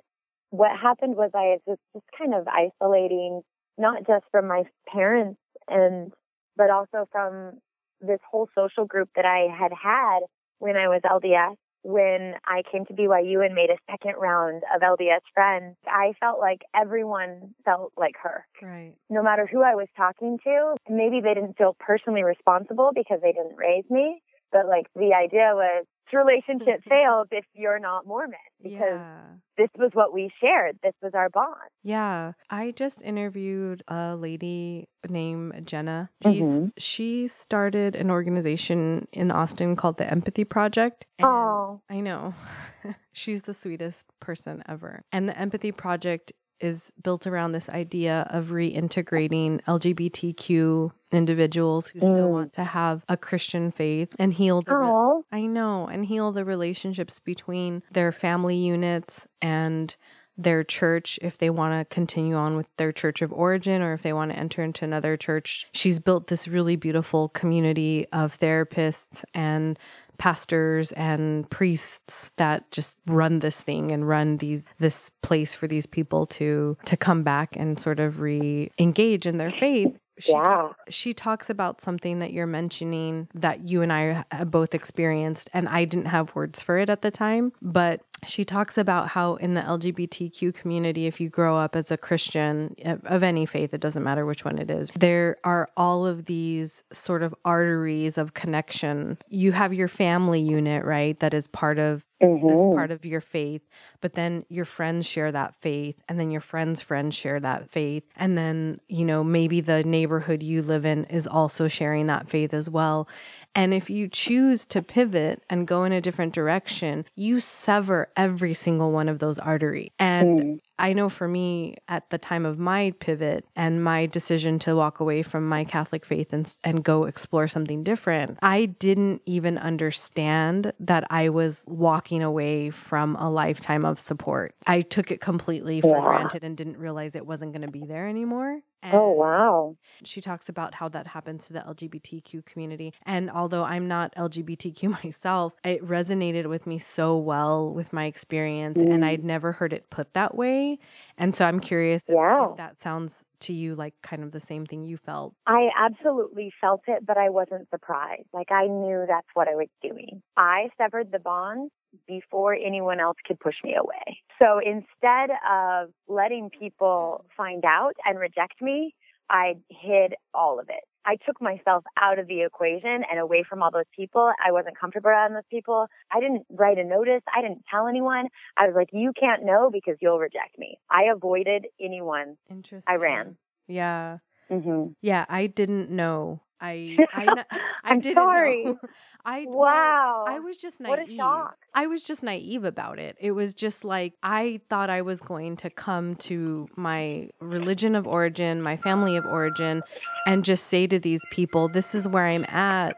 what happened was I was just kind of isolating, not just from my parents, and but also from this whole social group that I had had when I was LDS. When I came to BYU and made a second round of LDS friends, I felt like everyone felt like her Right. no matter who I was talking to, maybe they didn't feel personally responsible because they didn't raise me, but like the idea was relationship fails if you're not Mormon because Yeah. this was what we shared. This was our bond. Yeah, I just interviewed a lady named Jenna. She's, Mhm. She started an organization in Austin called the Empathy Project. Oh, I know. She's the sweetest person ever. And the Empathy Project is built around this idea of reintegrating LGBTQ individuals who still Mm. want to have a Christian faith and heal the re- I know, and heal the relationships between their family units and their church if they want to continue on with their church of origin or if they want to enter into another church. She's built this really beautiful community of therapists and pastors and priests that just run this thing and run these this place for these people to to come back and sort of re-engage in their faith. She yeah. she talks about something that you're mentioning that you and I have both experienced, and I didn't have words for it at the time. But she talks about how in the LGBTQ community, if you grow up as a Christian uh, of any faith, it doesn't matter which one it is, there are all of these sort of arteries of connection. You have your family unit, right? That is part of as Mhm. part of your faith, but then your friends share that faith, and then your friends' friends share that faith, and then, you know, maybe the neighborhood you live in is also sharing that faith as well. And if you choose to pivot and go in a different direction, you sever every single one of those arteries. And Mm. I know for me at the time of my pivot and my decision to walk away from my Catholic faith and and go explore something different, I didn't even understand that I was walking away from a lifetime of support. I took it completely for Yeah. granted and didn't realize it wasn't going to be there anymore. Oh, wow. she talks about how that happens to the LGBTQ community. And although I'm not LGBTQ myself, it resonated with me so well with my experience. And Mm. I'd never heard it put that way. And so I'm curious if, if that sounds to you like kind of the same thing you felt. I absolutely felt it, but I wasn't surprised. Like I knew that's what I was doing. I severed the bond before anyone else could push me away. So instead of letting people find out and reject me, I hid all of it. I took myself out of the equation and away from all those people. I wasn't comfortable around those people. I didn't write a notice. I didn't tell anyone. I was like, you can't know because you'll reject me. I avoided anyone. Interesting. I ran. Yeah. hmm Yeah. I didn't know. I, I, I didn't sorry. know. I, Wow. I was just naive. What a shock. I was just naive about it. It was just like I thought I was going to come to my religion of origin, my family of origin, and just say to these people, this is where I'm at.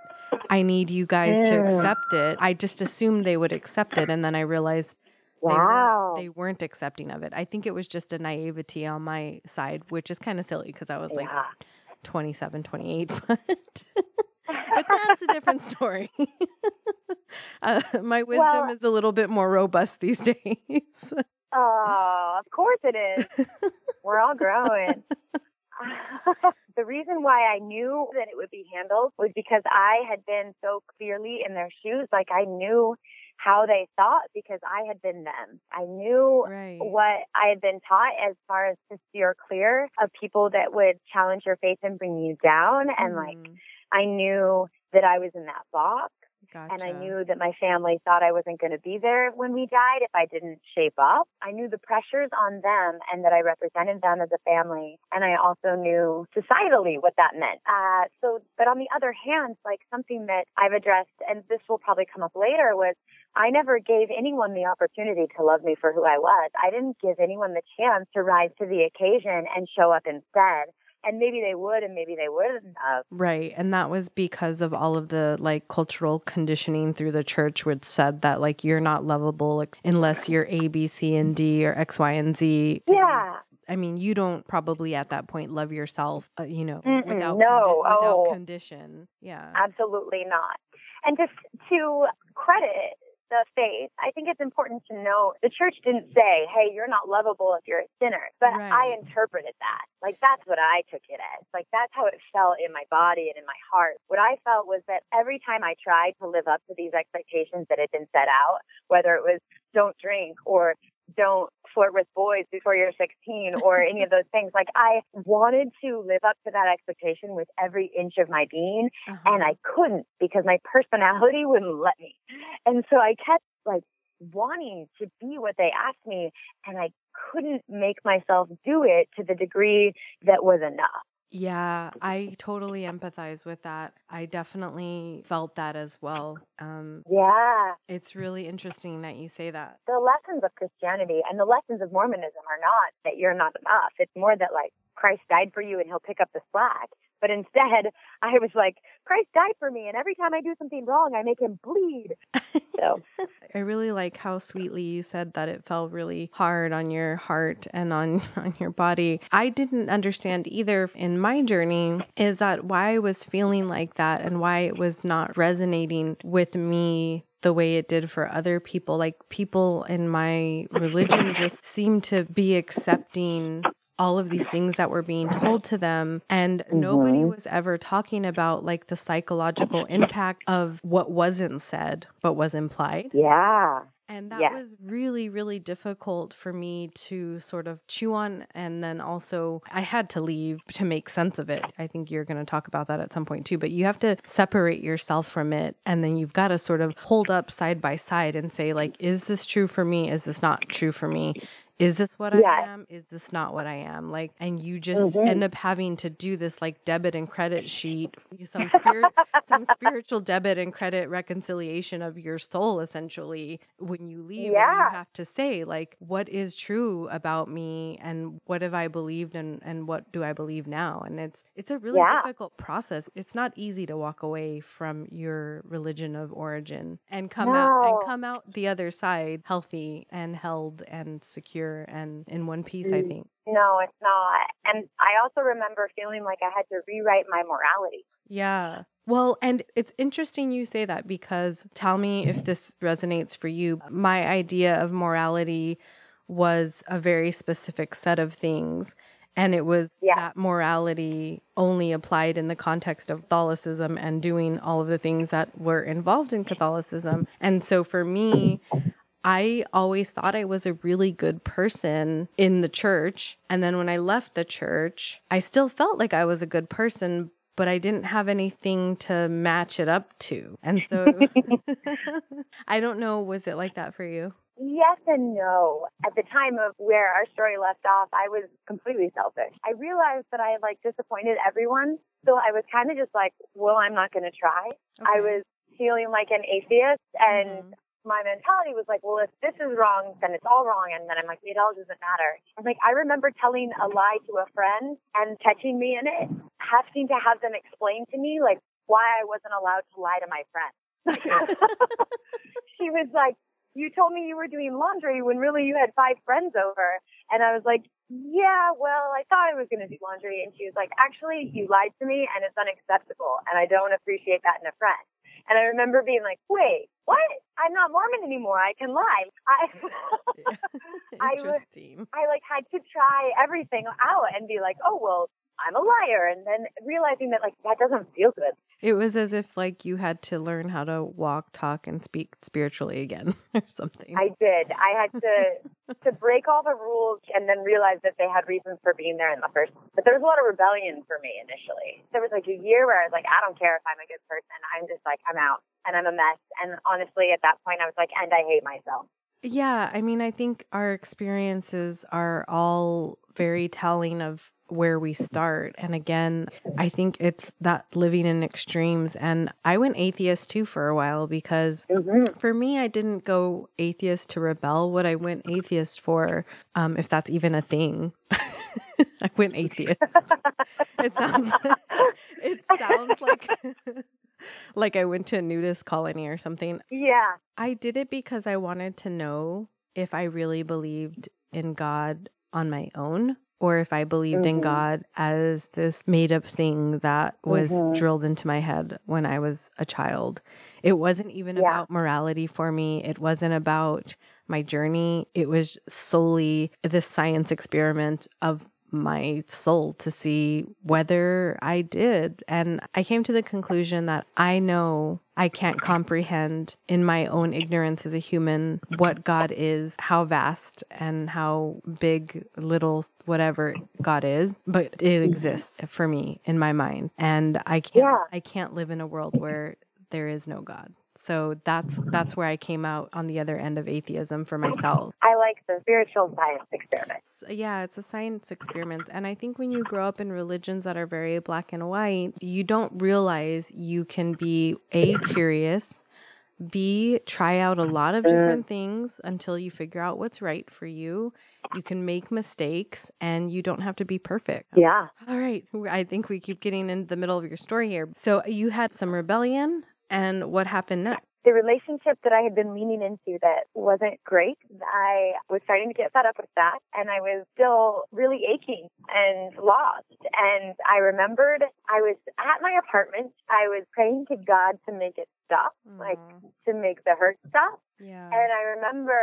I need you guys to accept it. I just assumed they would accept it. And then I realized they, Wow. weren't, they weren't accepting of it. I think it was just a naivety on my side, which is kind of silly because I was like yeah. 27, 28. But, but that's a different story. uh, my wisdom Well- is a little bit more robust these days. Oh, of course it is. We're all growing. the reason why I knew that it would be handled was because I had been so clearly in their shoes. Like I knew how they thought because I had been them. I knew right. what I had been taught as far as to steer clear of people that would challenge your faith and bring you down. And like Mhm. I knew that I was in that box. gotcha. And I knew that my family thought I wasn't going to be there when we died if I didn't shape up. I knew the pressures on them and that I represented them as a family. And I also knew societally what that meant. Uh, so, but on the other hand, like something that I've addressed, and this will probably come up later, was I never gave anyone the opportunity to love me for who I was. I didn't give anyone the chance to rise to the occasion and show up instead. And maybe they would and maybe they wouldn't have. Right. And that was because of all of the like cultural conditioning through the church, which said that like you're not lovable like, unless you're A, B, C, and D or X, Y, and Z. Yeah. I mean, you don't probably at that point love yourself, uh, you know, Mm-mm, without, no, without oh. condition. Yeah. Absolutely not. And just to credit the faith, I think it's important to note the church didn't say, hey, you're not lovable if you're a sinner. But I interpreted that. Like, that's what I took it as. Like, that's how it felt in my body and in my heart. What I felt was that every time I tried to live up to these expectations that had been set out, whether it was don't drink or don't flirt with boys before you're 16 or any of those things. Like I wanted to live up to that expectation with every inch of my being Uh-huh. and I couldn't because my personality wouldn't let me. And so I kept like wanting to be what they asked me and I couldn't make myself do it to the degree that was enough. Yeah, I totally empathize with that. I definitely felt that as well. Um, Yeah. it's really interesting that you say that. The lessons of Christianity and the lessons of Mormonism are not that you're not enough. It's more that like Christ died for you and he'll pick up the slack. But instead, I was like, Christ died for me, and every time I do something wrong, I make him bleed. So, I really like how sweetly you said that it fell really hard on your heart and on on your body. I didn't understand either in my journey is that why I was feeling like that and why it was not resonating with me the way it did for other people. Like people in my religion just seemed to be accepting all of these things that were being told to them and nobody Mhm. was ever talking about like the psychological impact of what wasn't said but was implied yeah. and that Yeah. was really, really difficult for me to sort of chew on. And then also, I had to leave to make sense of it. I think you're going to talk about that at some point too. But you have to separate yourself from it. And then you've got to sort of hold up side by side and say, like, is this true for me? Is this not true for me? Is this what I am? Is this not what I am? Like, and you just Mhm. end up having to do this like debit and credit sheet, some spirit, some spiritual debit and credit reconciliation of your soul, essentially. When you leave, Yeah. you have to say like, what is true about me, and what have I believed, and and what do I believe now? And it's it's a really Yeah. difficult process. It's not easy to walk away from your religion of origin and come out and come out the other side healthy and held and secure and in one piece. I Mm. think. No, it's not. And I also remember feeling like I had to rewrite my morality. Yeah. Well, and it's interesting you say that because tell me if this resonates for you. My idea of morality was a very specific set of things. And it was Yeah. that morality only applied in the context of Catholicism and doing all of the things that were involved in Catholicism. And so for me, I always thought I was a really good person in the church. And then when I left the church, I still felt like I was a good person, but I didn't have anything to match it up to. And so I don't know, was it like that for you? Yes and no. At the time of where our story left off, I was completely selfish. I realized that I had like disappointed everyone. So I was kind of just like, well, I'm not going to try. I was feeling like an atheist and Mhm. My mentality was like, well, if this is wrong, then it's all wrong. And then I'm like, it all doesn't matter. I'm like, I remember telling a lie to a friend and catching me in it, having to have them explain to me like why I wasn't allowed to lie to my friend. she was like, you told me you were doing laundry when really you had five friends over. And I was like, yeah, well, I thought I was going to do laundry. And she was like, actually, you lied to me and it's unacceptable. And I don't appreciate that in a friend. And I remember being like, wait, what? I'm not Mormon anymore. I can lie. I, I was-. I like had to try everything out and be like, oh, well, I'm a liar. And then realizing that like that doesn't feel good. It was as if like you had to learn how to walk, talk, and speak spiritually again or something. I did. I had to to break all the rules and then realize that they had reasons for being there in the first. But there was a lot of rebellion for me initially. There was like a year where I was like, I don't care if I'm a good person. I'm just like I'm out and I'm a mess. And honestly, at that point, I was like, and I hate myself. Yeah, I mean, I think our experiences are all very telling of where we start. And again, I think it's that living in extremes. And I went atheist too for a while because Mm-hmm. for me, I didn't go atheist to rebel. What I went atheist for, um, if that's even a thing, I went atheist. It sounds it sounds like like I went to a nudist colony or something. yeah. I did it because I wanted to know if I really believed in God on my own or if I believed in Mhm. God as this made up thing that was Mhm. drilled into my head when I was a child. It wasn't even Yeah. about morality for me. It wasn't about my journey. It was solely this science experiment of my soul to see whether I did. And I came to the conclusion that I know I can't comprehend in my own ignorance as a human what God is, how vast and how big, little, whatever God is, but it mm-hmm. exists for me in my mind. And I can't Yeah. I can't live in a world where there is no God. So that's that's where I came out on the other end of atheism for myself. I like the spiritual science experiment. So, yeah, it's a science experiment. And I think when you grow up in religions that are very black and white, you don't realize you can be A, curious, B, try out a lot of different mm. things until you figure out what's right for you. You can make mistakes and you don't have to be perfect. Yeah. All right. I think we keep getting into the middle of your story here. So you had some rebellion, and what happened next? the relationship that I had been leaning into that wasn't great, I was starting to get fed up with that and I was still really aching and lost. And I remembered I was at my apartment. I was praying to God to make it stop, mm. like to make the hurt stop. Yeah. And I remember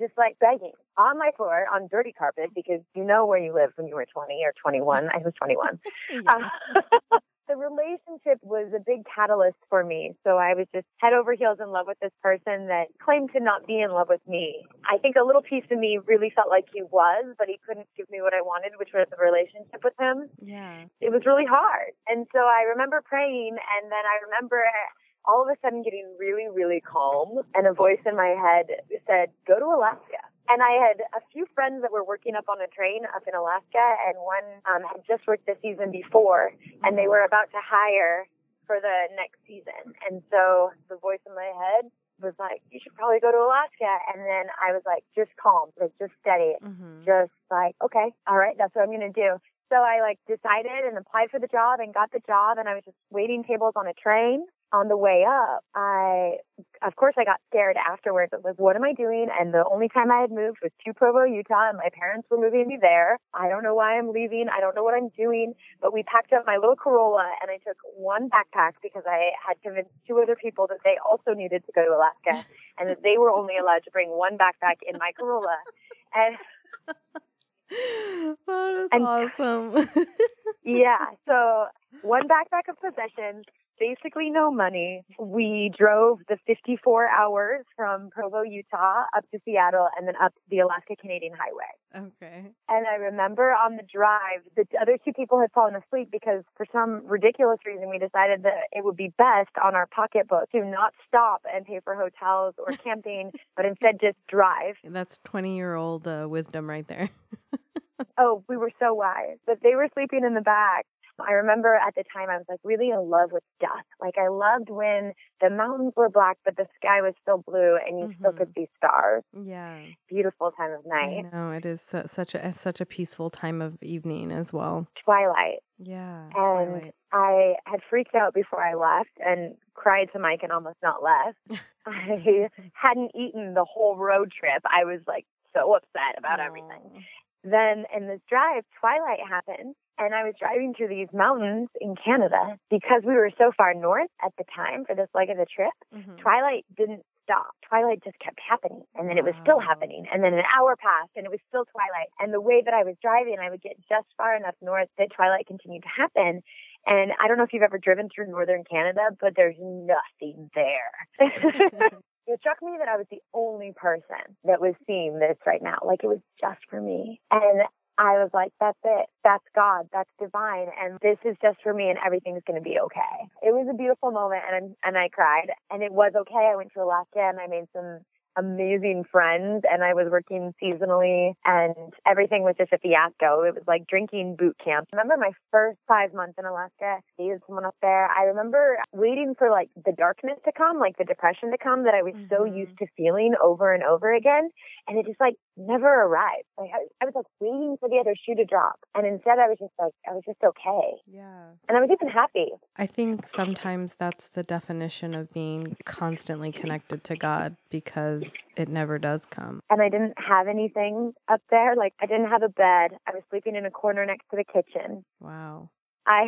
just like begging on my floor on dirty carpet because you know where you live when you were 20 or 21. I was 21. uh, the relationship was a big catalyst for me. So I was just head over heels in love with this person that claimed to not be in love with me. I think a little piece of me really felt like he was, but he couldn't give me what I wanted, which was a relationship with him. Yeah. It was really hard. And so I remember praying and then I remember all of a sudden getting really, really calm and a voice in my head said, go to Alaska. And I had a few friends that were working up on a train up in Alaska, and one um, had just worked the season before, and they were about to hire for the next season. And so the voice in my head was like, you should probably go to Alaska. And then I was like, just calm, like just steady, mm-hmm. just like, okay, all right, that's what I'm going to do. So I like decided and applied for the job and got the job and I was just waiting tables on a train on the way up, I, of course, I got scared afterwards. I was like, what am I doing? And the only time I had moved was to Provo, Utah, and my parents were moving me there. I don't know why I'm leaving. I don't know what I'm doing. But we packed up my little Corolla and I took one backpack because I had convinced two other people that they also needed to go to Alaska and that they were only allowed to bring one backpack in my Corolla. And that is and, awesome. yeah. So one backpack of possessions, basically no money. We drove the 54 hours from Provo, Utah up to Seattle and then up the Alaska Canadian Highway. Okay. And I remember on the drive, the other two people had fallen asleep because for some ridiculous reason we decided that it would be best on our pocketbook to not stop and pay for hotels or camping, but instead just drive. That's 20 year old uh, wisdom right there. oh, we were so wise. But they were sleeping in the back. I remember at the time I was like really in love with dusk. Like I loved when the mountains were black, but the sky was still blue and you mm-hmm. still could mm-hmm. see stars. Yeah. Beautiful time of night. No. It is such a such a peaceful time of evening as well. Twilight. Yeah. And twilight. I had freaked out before I left and cried to Mike and almost not left. I hadn't eaten the whole road trip. I was like so upset about oh. everything. Then in this drive, twilight happened and I was driving through these mountains in Canada because we were so far north at the time for this leg of the trip. Mm-hmm. Twilight didn't stop. Twilight just kept happening. And then it was still happening. And then an hour passed and it was still twilight. And the way that I was driving, I would get just far enough north that twilight continued to happen. And I don't know if you've ever driven through northern Canada, but there's nothing there. it struck me that I was the only person that was seeing this right now. Like it was just for me. And I was like, that's it. That's God. That's divine. And this is just for me and everything's going to be okay. It was a beautiful moment and, and I cried and it was okay. I went to Alaska and I made some amazing friends and I was working seasonally and everything was just a fiasco. It was like drinking boot camp. I remember my first five months in Alaska, dated someone up there. I remember waiting for like the darkness to come, like the depression to come that I was mm-hmm. so used to feeling over and over again. And it just like never arrived. Like I, I was like waiting for the other shoe to drop. And instead I was just like, I was just okay. Yeah. And I was even happy. I think sometimes that's the definition of being constantly connected to God because it never does come. And I didn't have anything up there. Like I didn't have a bed. I was sleeping in a corner next to the kitchen. Wow. I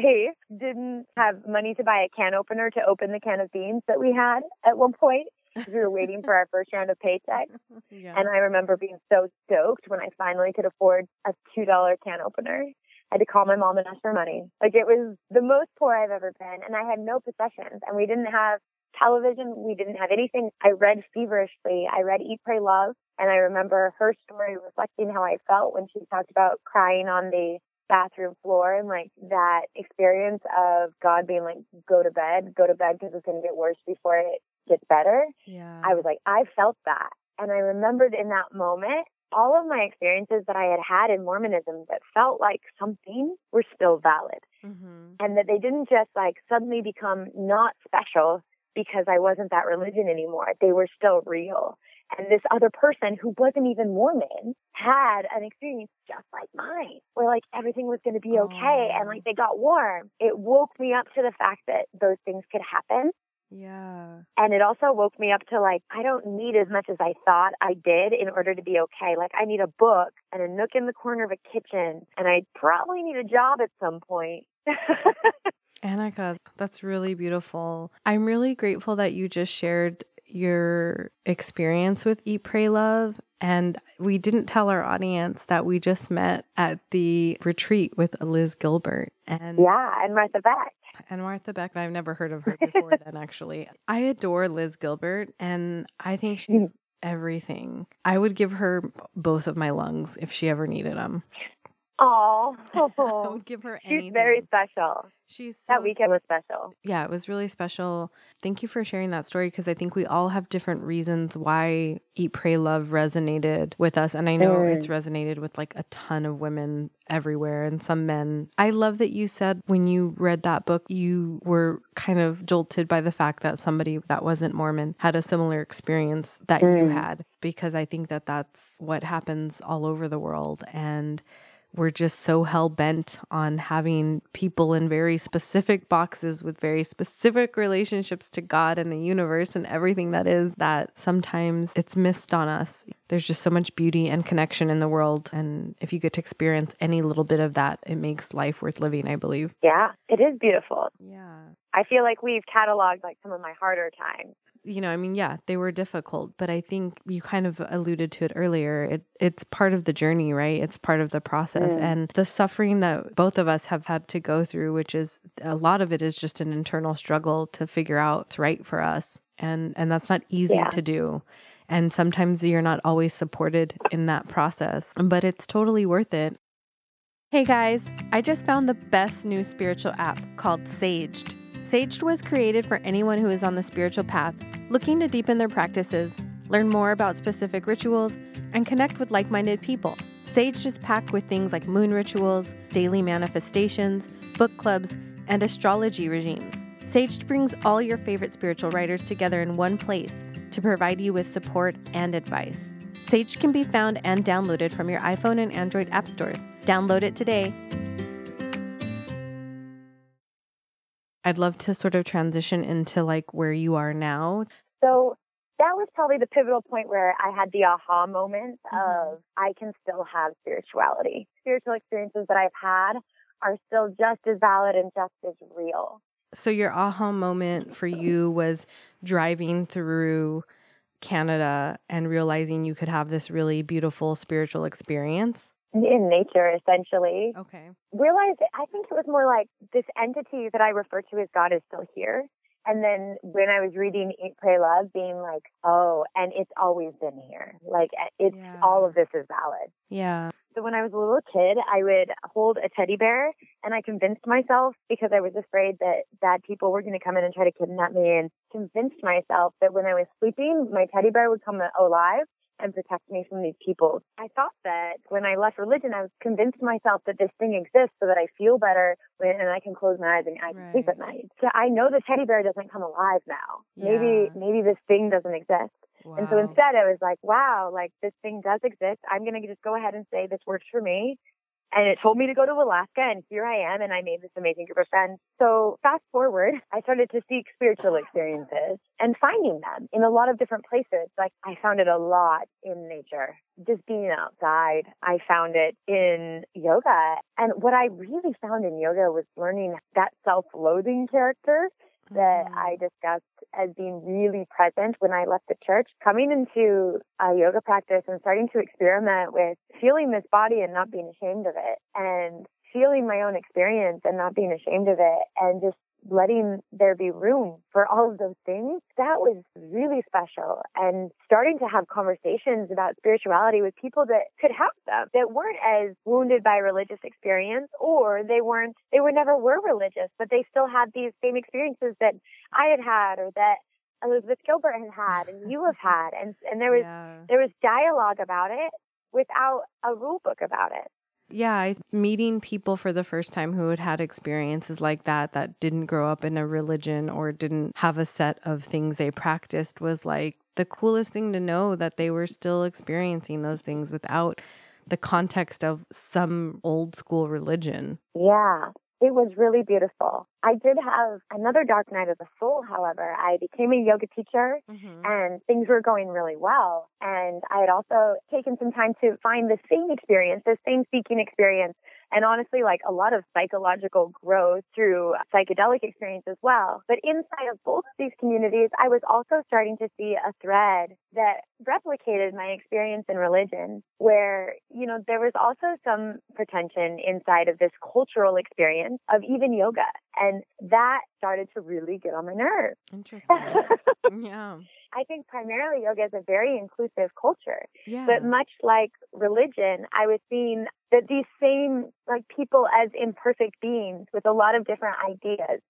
didn't have money to buy a can opener to open the can of beans that we had at one point we were waiting for our first round of paychecks. Yeah. And I remember being so stoked when I finally could afford a $2 can opener. I had to call my mom and ask for money. Like it was the most poor I've ever been. And I had no possessions and we didn't have television. We didn't have anything. I read feverishly. I read Eat, Pray, Love. And I remember her story reflecting how I felt when she talked about crying on the bathroom floor and like that experience of God being like, go to bed, go to bed because it's going to get worse before it gets better. Yeah. I was like, I felt that. And I remembered in that moment, all of my experiences that I had had in Mormonism that felt like something were still valid. Mm-hmm. And that they didn't just like suddenly become not special because I wasn't that religion anymore. They were still real. And this other person who wasn't even Mormon had an experience just like mine, where like everything was going to be okay and like they got warm. It woke me up to the fact that those things could happen. Yeah. And it also woke me up to like, I don't need as much as I thought I did in order to be okay. Like, I need a book and a nook in the corner of a kitchen, and I probably need a job at some point. Anika, that's really beautiful. I'm really grateful that you just shared your experience with Eat, Pray, Love. And we didn't tell our audience that we just met at the retreat with Liz Gilbert. And yeah, and Martha Beck. And Martha Beck, I've never heard of her before then, actually. I adore Liz Gilbert, and I think she's mm. everything. I would give her both of my lungs if she ever needed them. Oh, I would give her anything. she's very special. She's so That weekend was special. yeah, it was really special. Thank you for sharing that story because I think we all have different reasons why Eat, Pray, Love resonated with us. And I know Mm. it's resonated with like a ton of women everywhere and some men. I love that you said when you read that book, you were kind of jolted by the fact that somebody that wasn't Mormon had a similar experience that you Mm. had because I think that that's what happens all over the world. And we're just so hell bent on having people in very specific boxes with very specific relationships to God and the universe and everything that is that sometimes it's missed on us. There's just so much beauty and connection in the world. And if you get to experience any little bit of that, it makes life worth living, I believe. Yeah, it is beautiful. Yeah. I feel like we've cataloged like some of my harder times. You know, I mean, yeah, they were difficult, but I think you kind of alluded to it earlier. It it's part of the journey, right? It's part of the process Mm. and the suffering that both of us have had to go through, which is a lot of it is just an internal struggle to figure out what's right for us. And and that's not easy Yeah. to do. And sometimes you're not always supported in that process, but it's totally worth it. Hey guys, I just found the best new spiritual app called Saged. Saged was created for anyone who is on the spiritual path, looking to deepen their practices, learn more about specific rituals, and connect with like minded people. Saged is packed with things like moon rituals, daily manifestations, book clubs, and astrology regimes. Saged brings all your favorite spiritual writers together in one place to provide you with support and advice. Sage can be found and downloaded from your iPhone and Android app stores. Download it today. I'd love to sort of transition into like where you are now. So that was probably the pivotal point where I had the aha moment Mhm. of I can still have spirituality. Spiritual experiences that I've had are still just as valid and just as real. So your aha moment for you was driving through Canada and realizing you could have this really beautiful spiritual experience. In nature, essentially. Okay. realized I think it was more like this entity that I refer to as God is still here. And then when I was reading Eat, Pray, Love, being like, oh, and it's always been here. Like eh, it's Yeah. all of this is valid. Yeah. So when I was a little kid, I would hold a teddy bear and I convinced myself because I was afraid that bad people were going to come in and try to kidnap me and convinced myself that when I was sleeping, my teddy bear would come alive and protect me from these people. I thought that when I left religion, I was convinced myself that this thing exists so that I feel better when, and I can close my eyes and I can sleep at night. So I know the teddy bear doesn't come alive now. Maybe, Yeah. maybe this thing doesn't exist. And so instead, I was like, wow, like this thing does exist. I'm going to just go ahead and say this works for me. And it told me to go to Alaska, and here I am, and I made this amazing group of friends. So fast forward, I started to seek spiritual experiences and finding them in a lot of different places. Like I found it a lot in nature, just being outside. I found it in yoga. And what I really found in yoga was learning that self-loathing character that Mhm. I discussed as being really present when I left the church. Coming into a yoga practice and starting to experiment with feeling this body and not being ashamed of it, and feeling my own experience and not being ashamed of it, and just letting there be room for all of those things, that was really special. And starting to have conversations about spirituality with people that could help them, that weren't as wounded by religious experience, or they weren't, they were never were religious, but they still had these same experiences that I had had, or that Elizabeth Gilbert had had and you have had and and there was yeah. there was dialogue about it without a rule book about it. Yeah, meeting people for the first time who had had experiences like that, that didn't grow up in a religion or didn't have a set of things they practiced, was like the coolest thing to know that they were still experiencing those things without the context of some old school religion. Yeah. It was really beautiful. I did have another dark night of the soul, however. I became a yoga teacher Mm-hmm. and things were going really well. And I had also taken some time to find the same experience, the same seeking experience, and honestly, like a lot of psychological growth through psychedelic experience as well. But inside of both of these communities, I was also starting to see a thread that replicated my experience in religion, where, you know, there was also some pretension inside of this cultural experience of even yoga. And that started to really get on my nerves. Interesting. yeah. I think primarily yoga is a very inclusive culture. Yeah. But much like religion, I was seeing that these same like people as imperfect beings with a lot of different ideas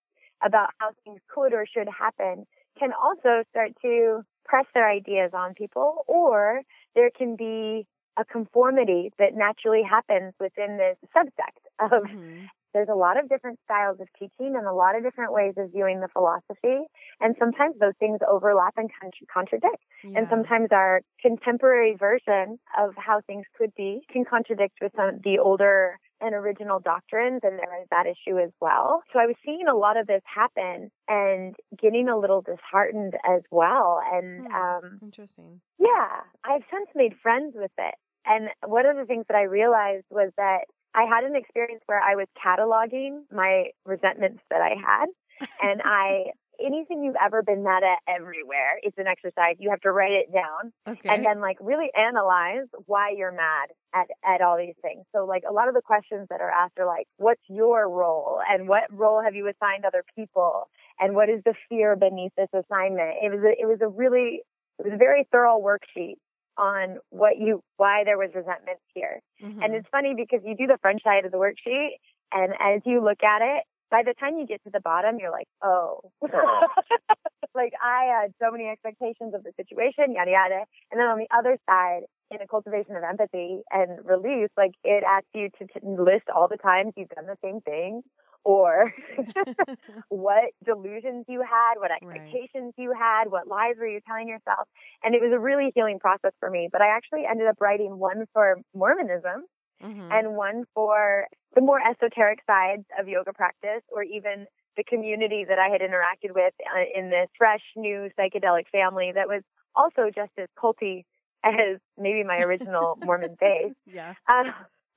about how things could or should happen can also start to press their ideas on people or there can be a conformity that naturally happens within this subsect of Mhm. There's a lot of different styles of teaching and a lot of different ways of viewing the philosophy and sometimes those things overlap and con- contradict and sometimes our contemporary version of how things could be can contradict with some the older and original doctrines and there is that issue as well so i was seeing a lot of this happen and getting a little disheartened as well and Hmm. um Interesting. yeah, I've since made friends with it. And one of the things that I realized was that I had an experience where I was cataloging my resentments that I had. And I, anything you've ever been mad at everywhere, it's an exercise. You have to write it down Okay. and then like really analyze why you're mad at, at all these things. So like a lot of the questions that are asked are like, what's your role and what role have you assigned other people? And what is the fear beneath this assignment? It was a, it was a really, it was a very thorough worksheet on what you, why there was resentment here. Mhm. And it's funny because you do the French side of the worksheet and as you look at it, by the time you get to the bottom, you're like, oh, like I had so many expectations of the situation, yada, yada. And then on the other side, in a cultivation of empathy and release, like it asks you to, to list all the times you've done the same thing or what delusions you had, what Right. expectations you had, what lies were you telling yourself. And it was a really healing process for me. But I actually ended up writing one for Mormonism Mhm. and one for the more esoteric sides of yoga practice or even the community that I had interacted with uh, in this fresh new psychedelic family that was also just as culty as maybe my original Mormon faith. yeah. Uh,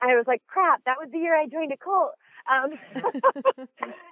I was like, crap, that was the year I joined a cult. Um,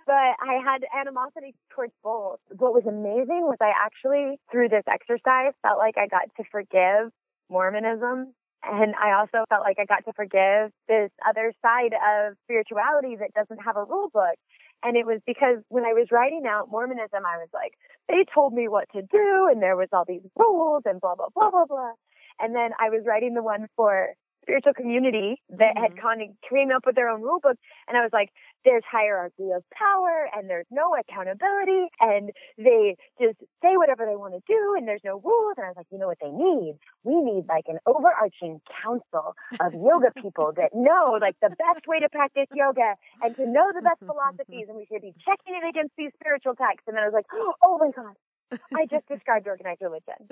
but I had animosity towards both. What was amazing was I actually, through this exercise, felt like I got to forgive Mormonism. And I also felt like I got to forgive this other side of spirituality that doesn't have a rule book. And it was because when I was writing out Mormonism, I was like, they told me what to do, and there was all these rules and blah, blah, blah, blah, blah. And then I was writing the one for spiritual community that had Mhm. kind of came up with their own rule book. And I was like, there's hierarchy of power and there's no accountability and they just say whatever they want to do and there's no rules. And I was like, you know what they need? We need like an overarching council of yoga people that know like the best way to practice yoga and to know the best philosophies. And we should be checking it against these spiritual texts. And then I was like, oh my God, I just described organized religion.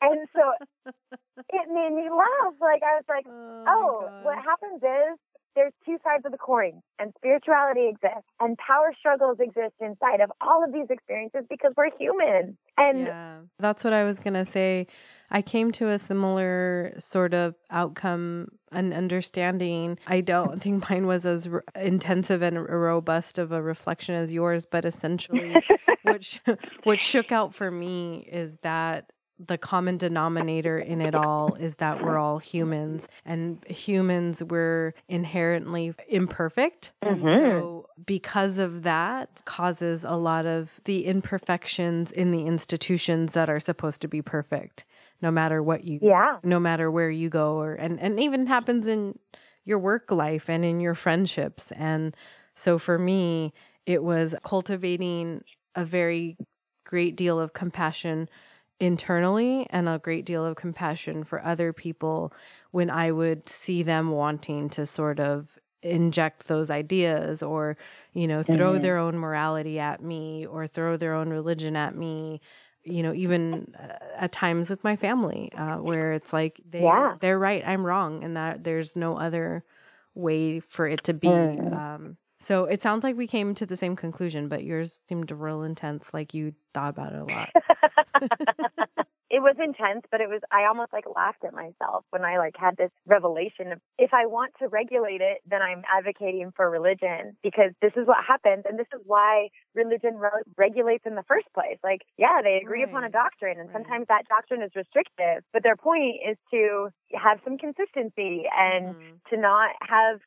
And so it made me laugh. Like I was like, oh, oh, what happens is there's two sides of the coin, and spirituality exists, and power struggles exist inside of all of these experiences because we're human. And yeah, that's what I was going to say. I came to a similar sort of outcome and understanding. I don't think mine was as r- intensive and robust of a reflection as yours, but essentially what sh- what shook out for me is that the common denominator in it all is that we're all humans and humans we're inherently imperfect. And Mhm. so because of that causes a lot of the imperfections in the institutions that are supposed to be perfect no matter what you yeah, no matter where you go or and and even happens in your work life and in your friendships. And so for me it was cultivating a very great deal of compassion internally and a great deal of compassion for other people when I would see them wanting to sort of inject those ideas or you know throw mm-hmm. their own morality at me or throw their own religion at me you know even uh, at times with my family uh, where it's like they yeah. they're right i'm wrong and that there's no other way for it to be mm. um, so it sounds like we came to the same conclusion, but yours seemed real intense, like you thought about it a lot. it was intense, but it was I almost like laughed at myself when I like had this revelation of if I want to regulate it, then I'm advocating for religion because this is what happens and this is why religion re- regulates in the first place. Like, yeah, they agree right. upon a doctrine and right. sometimes that doctrine is restrictive, but their point is to have some consistency and mm-hmm. to not have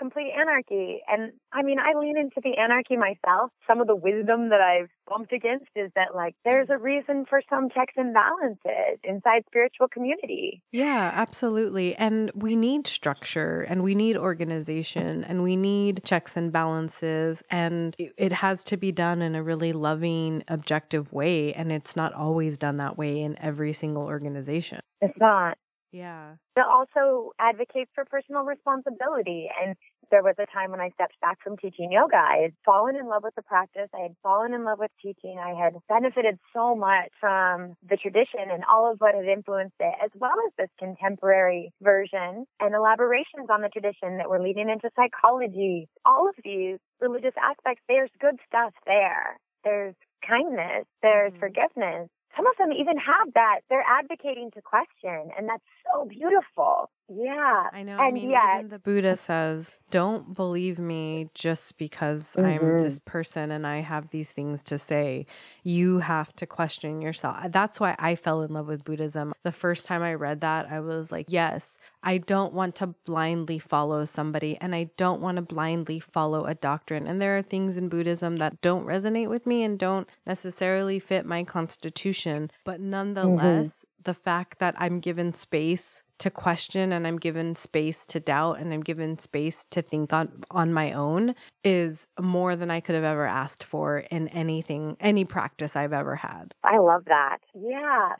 complete anarchy. And I mean, I lean into the anarchy myself. Some of the wisdom that I've bumped against is that like there's a reason for some checks and balances inside spiritual community. Yeah, absolutely. And we need structure and we need organization and we need checks and balances and it has to be done in a really loving, objective way and it's not always done that way in every single organization. It's not. Yeah. It also advocates for personal responsibility. And there was a time when I stepped back from teaching yoga. I had fallen in love with the practice. I had fallen in love with teaching. I had benefited so much from the tradition and all of what had influenced it, as well as this contemporary version and elaborations on the tradition that were leading into psychology. All of these religious aspects, there's good stuff there. There's kindness, there's mm-hmm. forgiveness, some of them even have that. They're advocating to question, and that's so beautiful. Yeah. I know. And I mean, yet, even the Buddha says, don't believe me just because mm-hmm. I'm this person and I have these things to say. You have to question yourself. That's why I fell in love with Buddhism. The first time I read that, I was like, yes, I don't want to blindly follow somebody and I don't want to blindly follow a doctrine. And there are things in Buddhism that don't resonate with me and don't necessarily fit my constitution. But mm-hmm. nonetheless, mm-hmm the fact that I'm given space to question and I'm given space to doubt and I'm given space to think on on my own is more than I could have ever asked for in anything any practice I've ever had. I love that. Yeah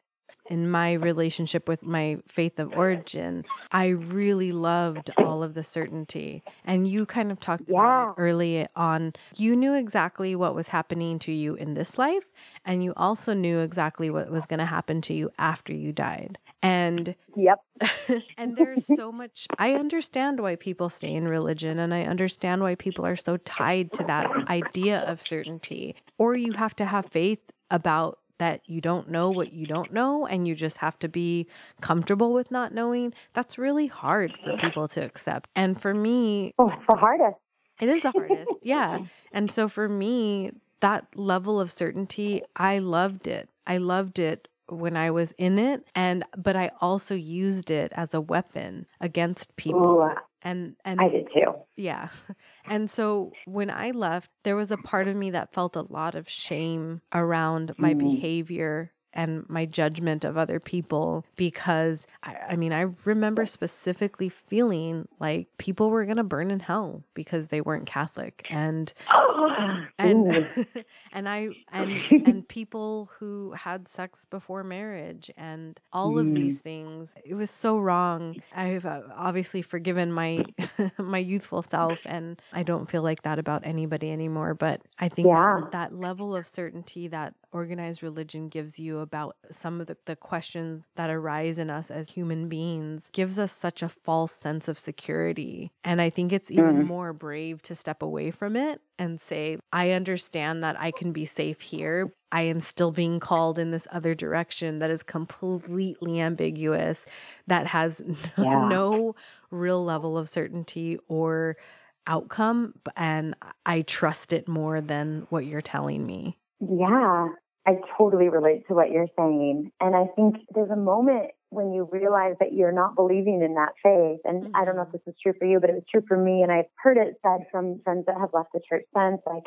in my relationship with my faith of origin, I really loved all of the certainty. And you kind of talked yeah. about it early on. You knew exactly what was happening to you in this life, and you also knew exactly what was going to happen to you after you died. And yep. and there's so much I understand why people stay in religion and I understand why people are so tied to that idea of certainty. Or you have to have faith about that you don't know what you don't know and you just have to be comfortable with not knowing, that's really hard for people to accept. And for me, oh, it's the hardest. It is the hardest. yeah. And so for me, that level of certainty, I loved it. I loved it when I was in it and but I also used it as a weapon against people. Ooh, and and I did too. Yeah. And so when I left, there was a part of me that felt a lot of shame around my mm. behavior and my judgment of other people because I, I, mean I remember specifically feeling like people were gonna burn in hell because they weren't Catholic and and and I and and people who had sex before marriage and all of these mm. things it was so wrong I've uh, obviously forgiven my my youthful self and I don't feel like that about anybody anymore but I think yeah. that, that level of certainty that organized religion gives you about some of the, the questions that arise in us as human beings gives us such a false sense of security. And I think it's even mm. more brave to step away from it and say, I understand that I can be safe here. I am still being called in this other direction that is completely ambiguous, that has no, yeah. no real level of certainty or outcome. And I trust it more than what you're telling me. Yeah, I totally relate to what you're saying. And I think there's a moment when you realize that you're not believing in that faith. And mm-hmm. I don't know if this is true for you, but it was true for me. And I've heard it said from friends that have left the church since, like,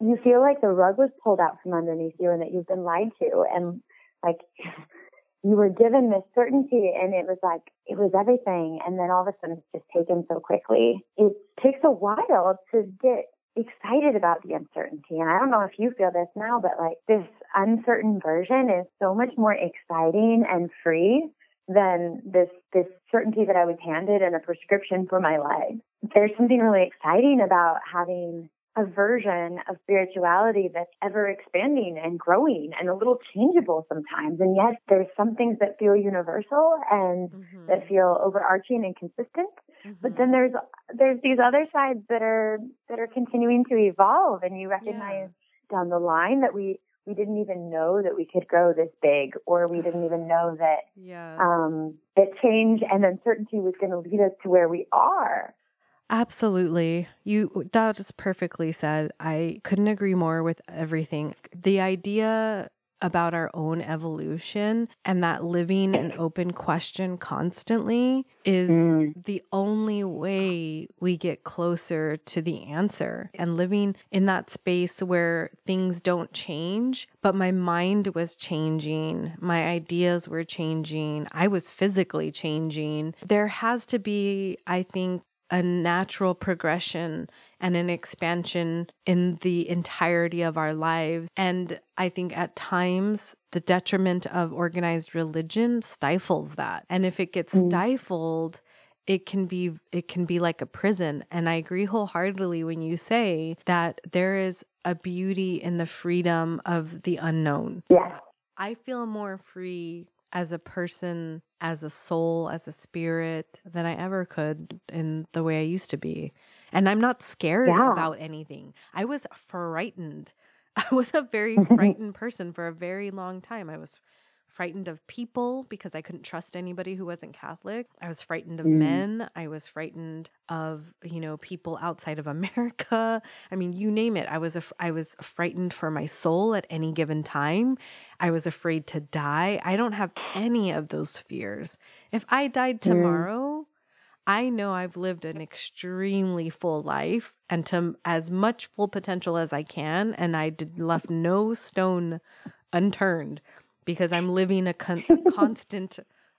you feel like the rug was pulled out from underneath you and that you've been lied to. And like, you were given this certainty and it was like, it was everything. And then all of a sudden it's just taken so quickly. It takes a while to get excited about the uncertainty. And I don't know if you feel this now, but like this uncertain version is so much more exciting and free than this this certainty that I was handed and a prescription for my life. There's something really exciting about having a version of spirituality that's ever expanding and growing and a little changeable sometimes. And yet there's some things that feel universal and mm-hmm. that feel overarching and consistent. Mm-hmm. But then there's there's these other sides that are that are continuing to evolve and you recognize yeah. down the line that we we didn't even know that we could grow this big or we didn't even know that yes. um that change and uncertainty was going to lead us to where we are Absolutely. You that is perfectly said. I couldn't agree more with everything. The idea about our own evolution and that living an open question constantly is mm. the only way we get closer to the answer and living in that space where things don't change but my mind was changing my ideas were changing i was physically changing there has to be i think a natural progression and an expansion in the entirety of our lives. And I think at times the detriment of organized religion stifles that. And if it gets mm. stifled, it can be it can be like a prison and i agree wholeheartedly when you say that there is a beauty in the freedom of the unknown yeah i feel more free as a person, as a soul, as a spirit than I ever could in the way I used to be. And I'm not scared yeah. about anything. I was frightened. I was a very frightened person for a very long time. I was frightened of people because I couldn't trust anybody who wasn't Catholic. I was frightened of mm. men. I was frightened of, you know, people outside of America. I mean, you name it. I was af- I was frightened for my soul at any given time. I was afraid to die. I don't have any of those fears. If I died mm. tomorrow, mm. I know I've lived an extremely full life and to as much full potential as I can and I did left no stone unturned because I'm living a con- constant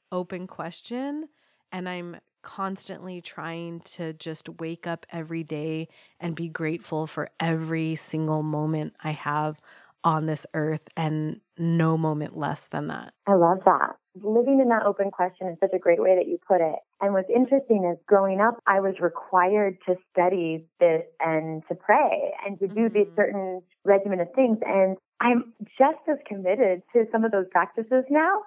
open question and I'm constantly trying to just wake up every day and be grateful for every single moment I have on this earth and no moment less than that. I love that. Living in that open question is such a great way that you put it. And what's interesting is growing up, I was required to study this and to pray and to do mm-hmm. these certain regimen of things. And I'm just as committed to some of those practices now,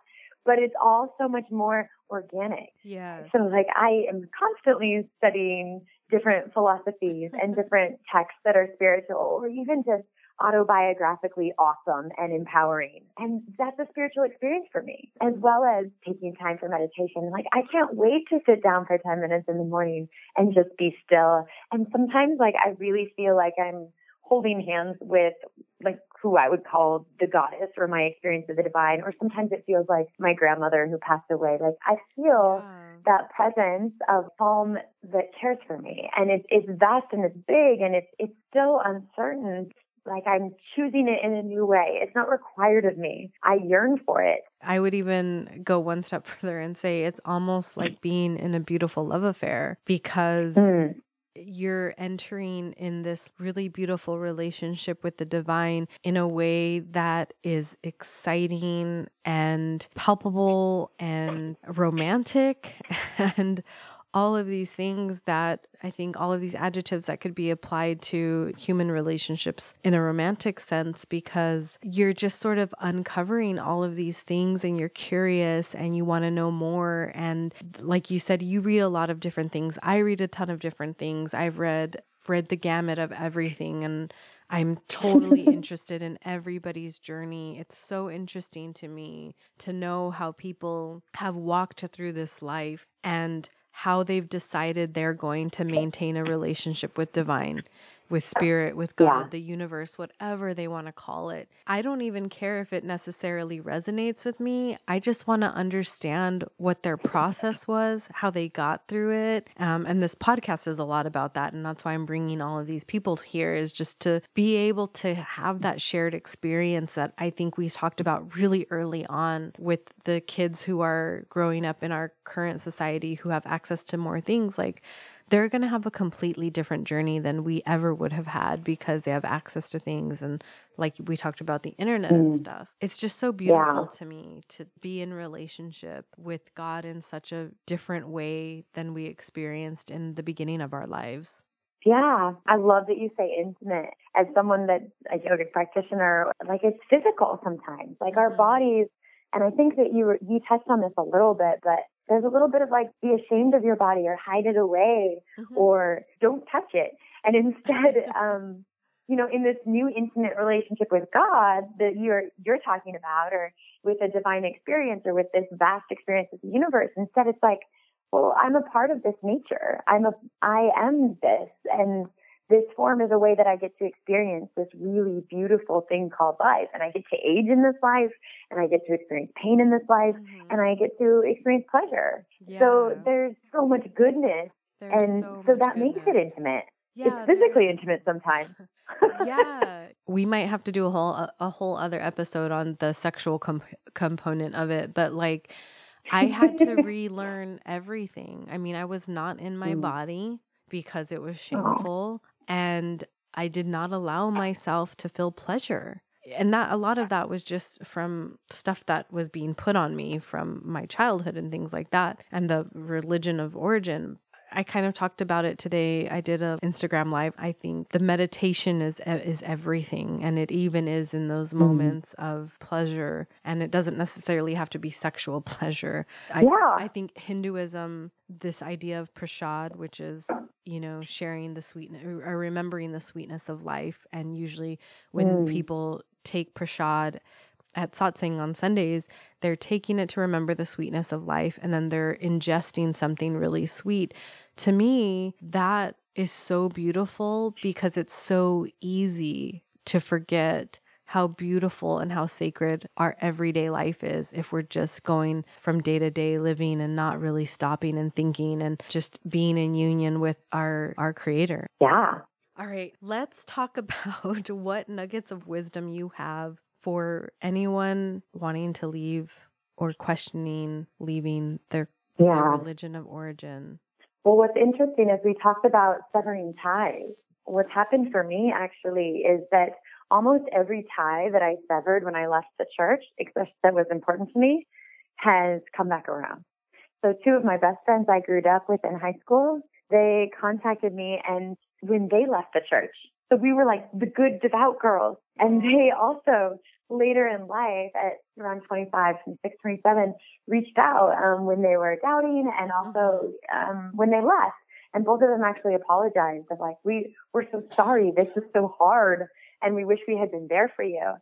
but it's all so much more organic. Yeah. So like I am constantly studying different philosophies and different texts that are spiritual or even just autobiographically awesome and empowering. And that's a spiritual experience for me, as well as taking time for meditation. Like, I can't wait to sit down for 10 minutes in the morning and just be still. And sometimes, like, I really feel like I'm holding hands with like who I would call the goddess or my experience of the divine, or sometimes it feels like my grandmother who passed away. Like I feel yeah. that presence of home that cares for me, and it's it's vast and it's big and it's it's still uncertain. Like I'm choosing it in a new way. It's not required of me. I yearn for it. I would even go one step further and say it's almost like being in a beautiful love affair because mm you're entering in this really beautiful relationship with the divine in a way that is exciting and palpable and romantic and all of these things that I think all of these adjectives that could be applied to human relationships in a romantic sense because you're just sort of uncovering all of these things and you're curious and you want to know more. And like you said, you read a lot of different things. I read a ton of different things. I've read read the gamut of everything and I'm totally interested in everybody's journey. It's so interesting to me to know how people have walked through this life and how they've decided they're going to maintain a relationship with divine with spirit, with God, yeah. the universe, whatever they want to call it. I don't even care if it necessarily resonates with me. I just want to understand what their process was, how they got through it. Um, and this podcast is a lot about that. And that's why I'm bringing all of these people here is just to be able to have that shared experience that I think we talked about really early on with the kids who are growing up in our current society who have access to more things like they're going to have a completely different journey than we ever would have had because they have access to things and like we talked about the internet mm. and stuff. It's just so beautiful yeah. to me to be in relationship with God in such a different way than we experienced in the beginning of our lives. Yeah, I love that you say intimate. As someone that's a yoga practitioner, like it's physical sometimes. Like our mm-hmm. bodies, and I think that you you touched on this a little bit, but there's a little bit of like be ashamed of your body or hide it away mm-hmm. or don't touch it. And instead, um, you know, in this new intimate relationship with God that you're you're talking about, or with a divine experience, or with this vast experience of the universe, instead it's like well, I'm a part of this nature. I'm a, I am this. And this form is a way that I get to experience this really beautiful thing called life. And I get to age in this life and I get to experience pain in this life mm-hmm. and I get to experience pleasure. Yeah. So there's so much goodness. There's and so, so that goodness. makes it intimate. Yeah, it's physically intimate sometimes. yeah, we might have to do a whole a, a whole other episode on the sexual comp- component of it, but like I had to relearn everything. I mean, I was not in my mm. body because it was shameful and I did not allow myself to feel pleasure. And that a lot of that was just from stuff that was being put on me from my childhood and things like that and the religion of origin. I kind of talked about it today. I did a Instagram live. I think the meditation is is everything and it even is in those mm-hmm. moments mm. of pleasure and it doesn't necessarily have to be sexual pleasure. I, yeah. I think Hinduism this idea of prasad which is, you know, sharing the sweetness or remembering the sweetness of life and usually when mm. people take prasad at satsang on Sundays, they're taking it to remember the sweetness of life and then they're ingesting something really sweet. To me, that is so beautiful because it's so easy to forget how beautiful and how sacred our everyday life is if we're just going from day to day living and not really stopping and thinking and just being in union with our our creator. Yeah. All right, let's talk about what nuggets of wisdom you have for anyone wanting to leave or questioning leaving their, yeah. their religion of origin? Well, what's interesting is we talked about severing ties. What's happened for me actually is that almost every tie that I severed when I left the church, especially that was important to me, has come back around. So two of my best friends I grew up with in high school, they contacted me and when they left the church, so we were like the good devout girls. And they also later in life at around 25, 26, 27 reached out um, when they were doubting and also um, when they left. And both of them actually apologized of like, we, we're so sorry. This is so hard. And we wish we had been there for you.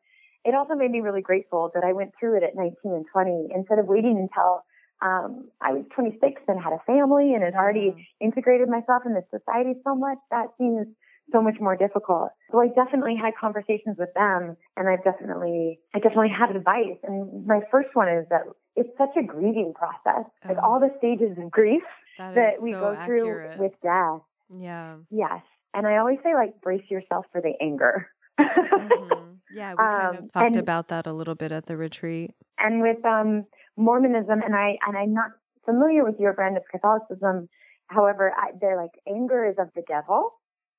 It also made me really grateful that I went through it at 19 and 20 instead of waiting until um, I was 26 and had a family and had already integrated myself in the society so much. That seems so much more difficult. So I definitely had conversations with them and I've definitely, I definitely had advice. And my first one is that it's such a grieving process. Oh. Like all the stages of grief that, that we so go accurate. through with death. Yeah. Yes. And I always say like brace yourself for the anger. mm-hmm. Yeah, we kind um, of talked and, about that a little bit at the retreat. And with um, Mormonism, and I and I'm not familiar with your brand of Catholicism. However, I, they're like anger is of the devil,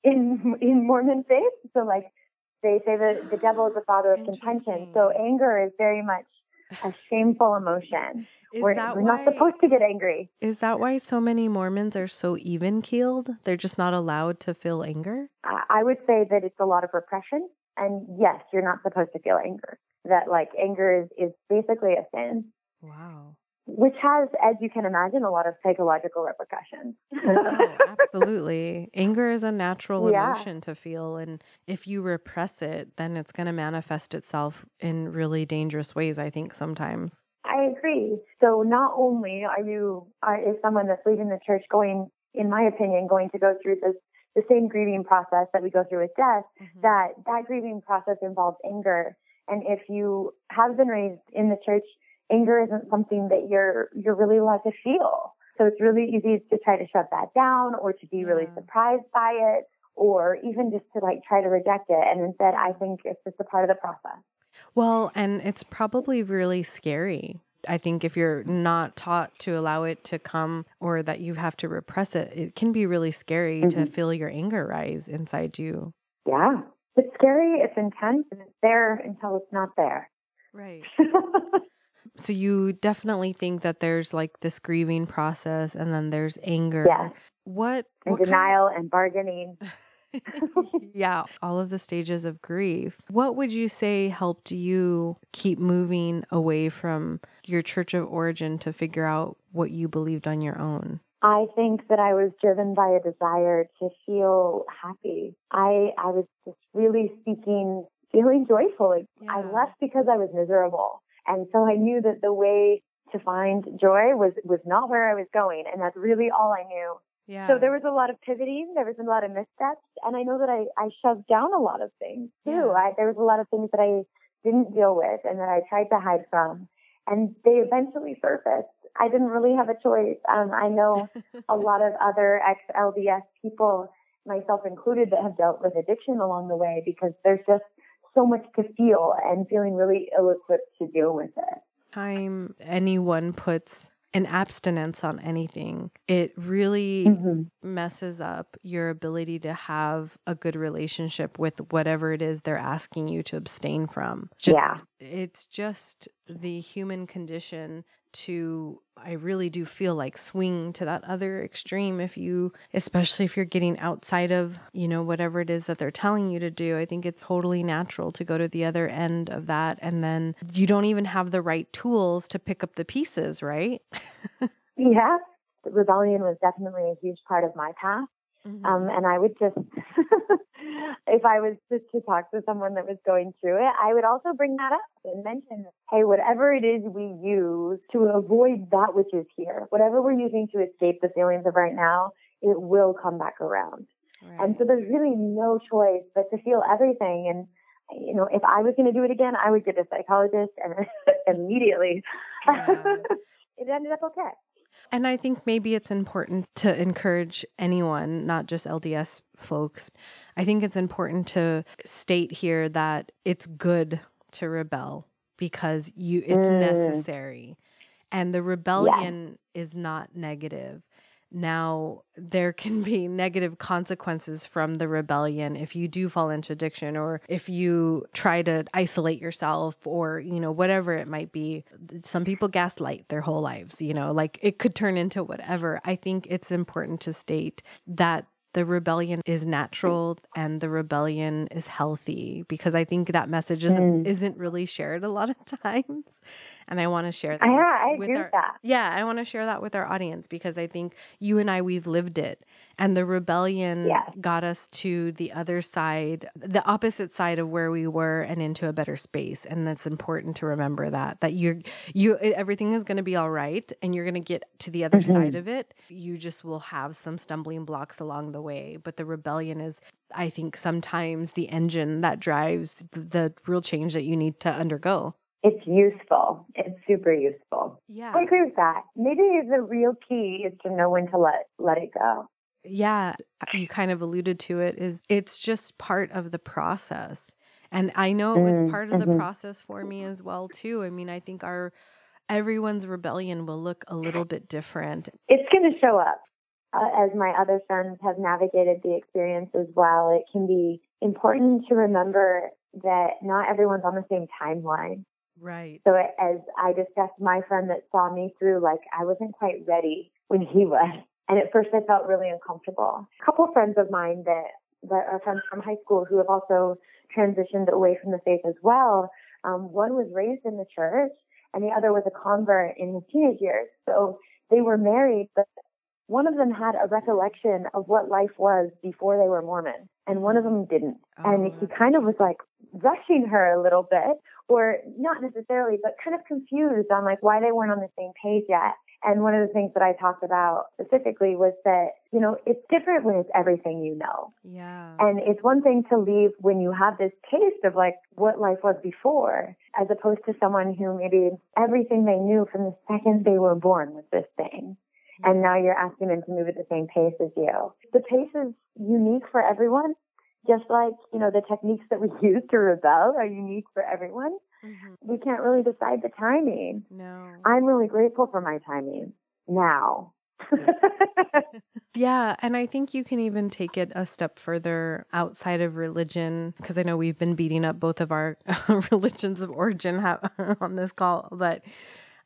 in in Mormon faith. So like they say that the devil is the father of contention. So anger is very much a shameful emotion. Is we're, we're why, not supposed to get angry. Is that why so many Mormons are so even keeled? They're just not allowed to feel anger? I would say that it's a lot of repression. And yes, you're not supposed to feel anger. That like anger is, is basically a sin. Wow which has, as you can imagine, a lot of psychological repercussions. oh, absolutely. Anger is a natural yeah. emotion to feel. And if you repress it, then it's going to manifest itself in really dangerous ways, I think, sometimes. I agree. So not only are you, are, is someone that's leaving the church going, in my opinion, going to go through this the same grieving process that we go through with death, mm-hmm. that that grieving process involves anger. And if you have been raised in the church anger isn't something that you're you're really allowed to feel. So it's really easy to try to shut that down or to be really surprised by it or even just to like try to reject it. And instead, I think it's just a part of the process. Well, and it's probably really scary I think if you're not taught to allow it to come or that you have to repress it, it can be really scary mm-hmm. to feel your anger rise inside you. Yeah. It's scary, it's intense, and it's there until it's not there. Right. so you definitely think that there's like this grieving process and then there's anger. Yeah. What, and what denial kind of... and bargaining. yeah, all of the stages of grief. What would you say helped you keep moving away from your church of origin to figure out what you believed on your own? I think that I was driven by a desire to feel happy. I I was just really seeking feeling joyful. Yeah. I left because I was miserable. And so I knew that the way to find joy was was not where I was going and that's really all I knew. Yeah. So there was a lot of pivoting, there was a lot of missteps, and I know that I, I shoved down a lot of things too. Yeah. I, there was a lot of things that I didn't deal with and that I tried to hide from, and they eventually surfaced. I didn't really have a choice. Um, I know a lot of other ex-LDS people, myself included, that have dealt with addiction along the way because there's just so much to feel and feeling really ill-equipped to deal with it. Time anyone puts an abstinence on anything, it really mm-hmm. messes up your ability to have a good relationship with whatever it is they're asking you to abstain from. Just, yeah. It's just the human condition to I really do feel like swing to that other extreme if you especially if you're getting outside of, you know, whatever it is that they're telling you to do. I think it's totally natural to go to the other end of that and then you don't even have the right tools to pick up the pieces, right? yeah. Rebellion was definitely a huge part of my path. Mm-hmm. Um, and I would just, if I was just to talk to someone that was going through it, I would also bring that up and mention, hey, whatever it is we use to avoid that which is here, whatever we're using to escape the feelings of right now, it will come back around. Right. And so there's really no choice but to feel everything. And, you know, if I was going to do it again, I would get a psychologist and immediately. Yeah. it ended up okay. And I think maybe it's important to encourage anyone, not just LDS folks. I think it's important to state here that it's good to rebel because you it's mm. necessary. And the rebellion yeah. is not negative. Now, there can be negative consequences from the rebellion if you do fall into addiction or if you try to isolate yourself or, you know, whatever it might be. Some people gaslight their whole lives, you know, like it could turn into whatever. I think it's important to state that the rebellion is natural and the rebellion is healthy because I think that message isn't, mm. isn't really shared a lot of times and I want to share that. Yeah, I with agree our, with that. Yeah, I want to share that with our audience because I think you and I we've lived it, and the rebellion yes. got us to the other side, the opposite side of where we were, and into a better space. And it's important to remember that that you're you everything is going to be all right, and you're going to get to the other mm-hmm. side of it. You just will have some stumbling blocks along the way, but the rebellion is I think sometimes the engine that drives the real change that you need to undergo it's useful. It's super useful. Yeah. I agree with that. Maybe the real key is to know when to let let it go. Yeah, you kind of alluded to it is it's just part of the process. And I know it was mm, part of mm-hmm. the process for me as well too. I mean, I think our everyone's rebellion will look a little bit different. It's going to show up. Uh, as my other friends have navigated the experience as well, it can be important to remember that not everyone's on the same timeline. Right. So as I discussed, my friend that saw me through, like I wasn't quite ready when he was. And at first I felt really uncomfortable. A couple friends of mine that, that are friends from high school who have also transitioned away from the faith as well. Um, one was raised in the church and the other was a convert in his teenage years. So they were married, but one of them had a recollection of what life was before they were Mormon and one of them didn't. Oh, and he kind of was like rushing her a little bit or not necessarily, but kind of confused on like why they weren't on the same page yet. And one of the things that I talked about specifically was that, you know, it's different when it's everything you know. Yeah. And it's one thing to leave when you have this taste of like what life was before, as opposed to someone who maybe everything they knew from the second they were born was this thing. And now you're asking them to move at the same pace as you. The pace is unique for everyone. Just like, you know, the techniques that we use to rebel are unique for everyone. Mm-hmm. We can't really decide the timing. No. I'm really grateful for my timing now. yeah, and I think you can even take it a step further outside of religion because I know we've been beating up both of our religions of origin on this call, but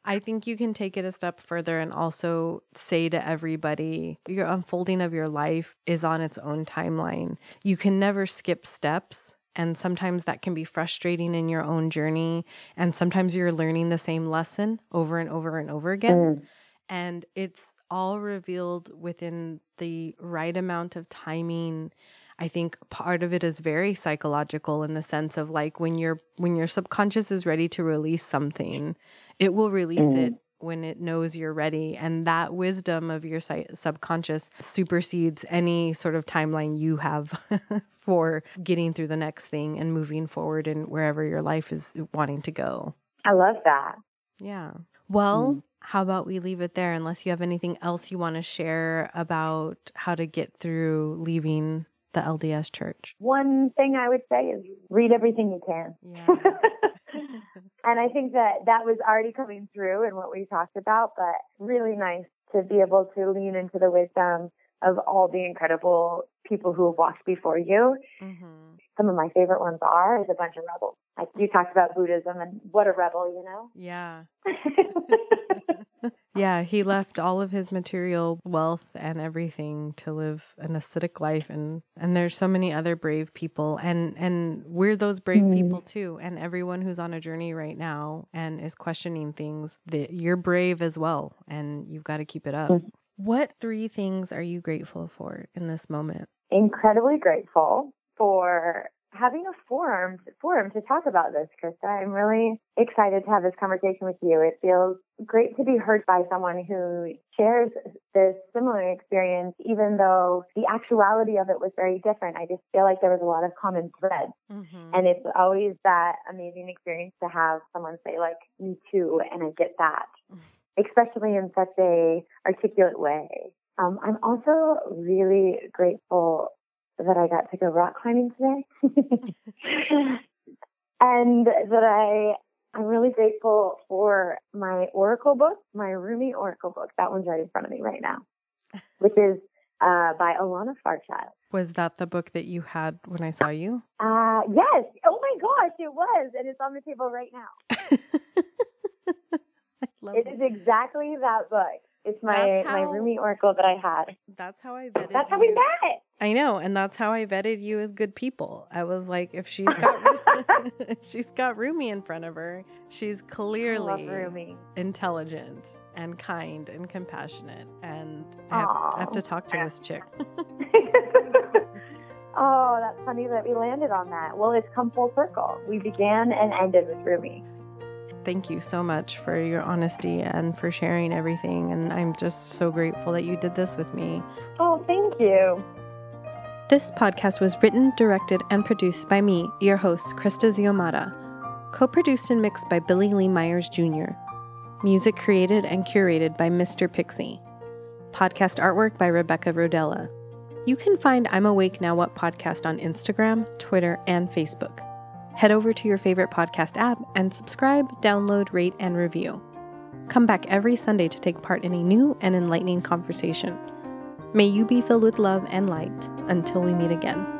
I think you can take it a step further and also say to everybody, your unfolding of your life is on its own timeline. You can never skip steps. And sometimes that can be frustrating in your own journey. And sometimes you're learning the same lesson over and over and over again. Mm. And it's all revealed within the right amount of timing. I think part of it is very psychological in the sense of like when your when your subconscious is ready to release something, it will release mm. it when it knows you're ready. And that wisdom of your subconscious supersedes any sort of timeline you have for getting through the next thing and moving forward and wherever your life is wanting to go. I love that. Yeah. Well, mm. how about we leave it there unless you have anything else you want to share about how to get through leaving the LDS church? One thing I would say is read everything you can. Yeah. and I think that that was already coming through in what we talked about, but really nice to be able to lean into the wisdom of all the incredible people who have walked before you. Mm-hmm. Some of my favorite ones are is a bunch of rebels. Like you talked about Buddhism and what a rebel, you know? Yeah. yeah, he left all of his material wealth and everything to live an ascetic life and and there's so many other brave people and and we're those brave mm. people too and everyone who's on a journey right now and is questioning things that you're brave as well and you've got to keep it up. Mm. What three things are you grateful for in this moment? Incredibly grateful for having a forum forum to talk about this, Krista. I'm really excited to have this conversation with you. It feels great to be heard by someone who shares this similar experience, even though the actuality of it was very different. I just feel like there was a lot of common thread. Mm-hmm. And it's always that amazing experience to have someone say, like, me too, and I get that. Especially in such a articulate way. Um, I'm also really grateful that I got to go rock climbing today. and that I I'm really grateful for my Oracle book, my Rumi Oracle book. That one's right in front of me right now, which is uh, by Alana Fairchild. Was that the book that you had when I saw you? Uh, yes. Oh my gosh, it was. And it's on the table right now. it is exactly that book. It's my how, my Rumi Oracle that I had. That's how I vetted. That's how we met. I know, and that's how I vetted you as good people. I was like, if she's got she's got Rumi in front of her, she's clearly intelligent and kind and compassionate. And I have, I have to talk to this chick. oh, that's funny that we landed on that. Well, it's come full circle. We began and ended with Rumi thank you so much for your honesty and for sharing everything. And I'm just so grateful that you did this with me. Oh, thank you. This podcast was written, directed, and produced by me, your host, Krista Ziomata. Co produced and mixed by Billy Lee Myers Jr. Music created and curated by Mr. Pixie. Podcast artwork by Rebecca Rodella. You can find I'm Awake Now What podcast on Instagram, Twitter, and Facebook. Head over to your favorite podcast app and subscribe, download, rate, and review. Come back every Sunday to take part in a new and enlightening conversation. May you be filled with love and light until we meet again.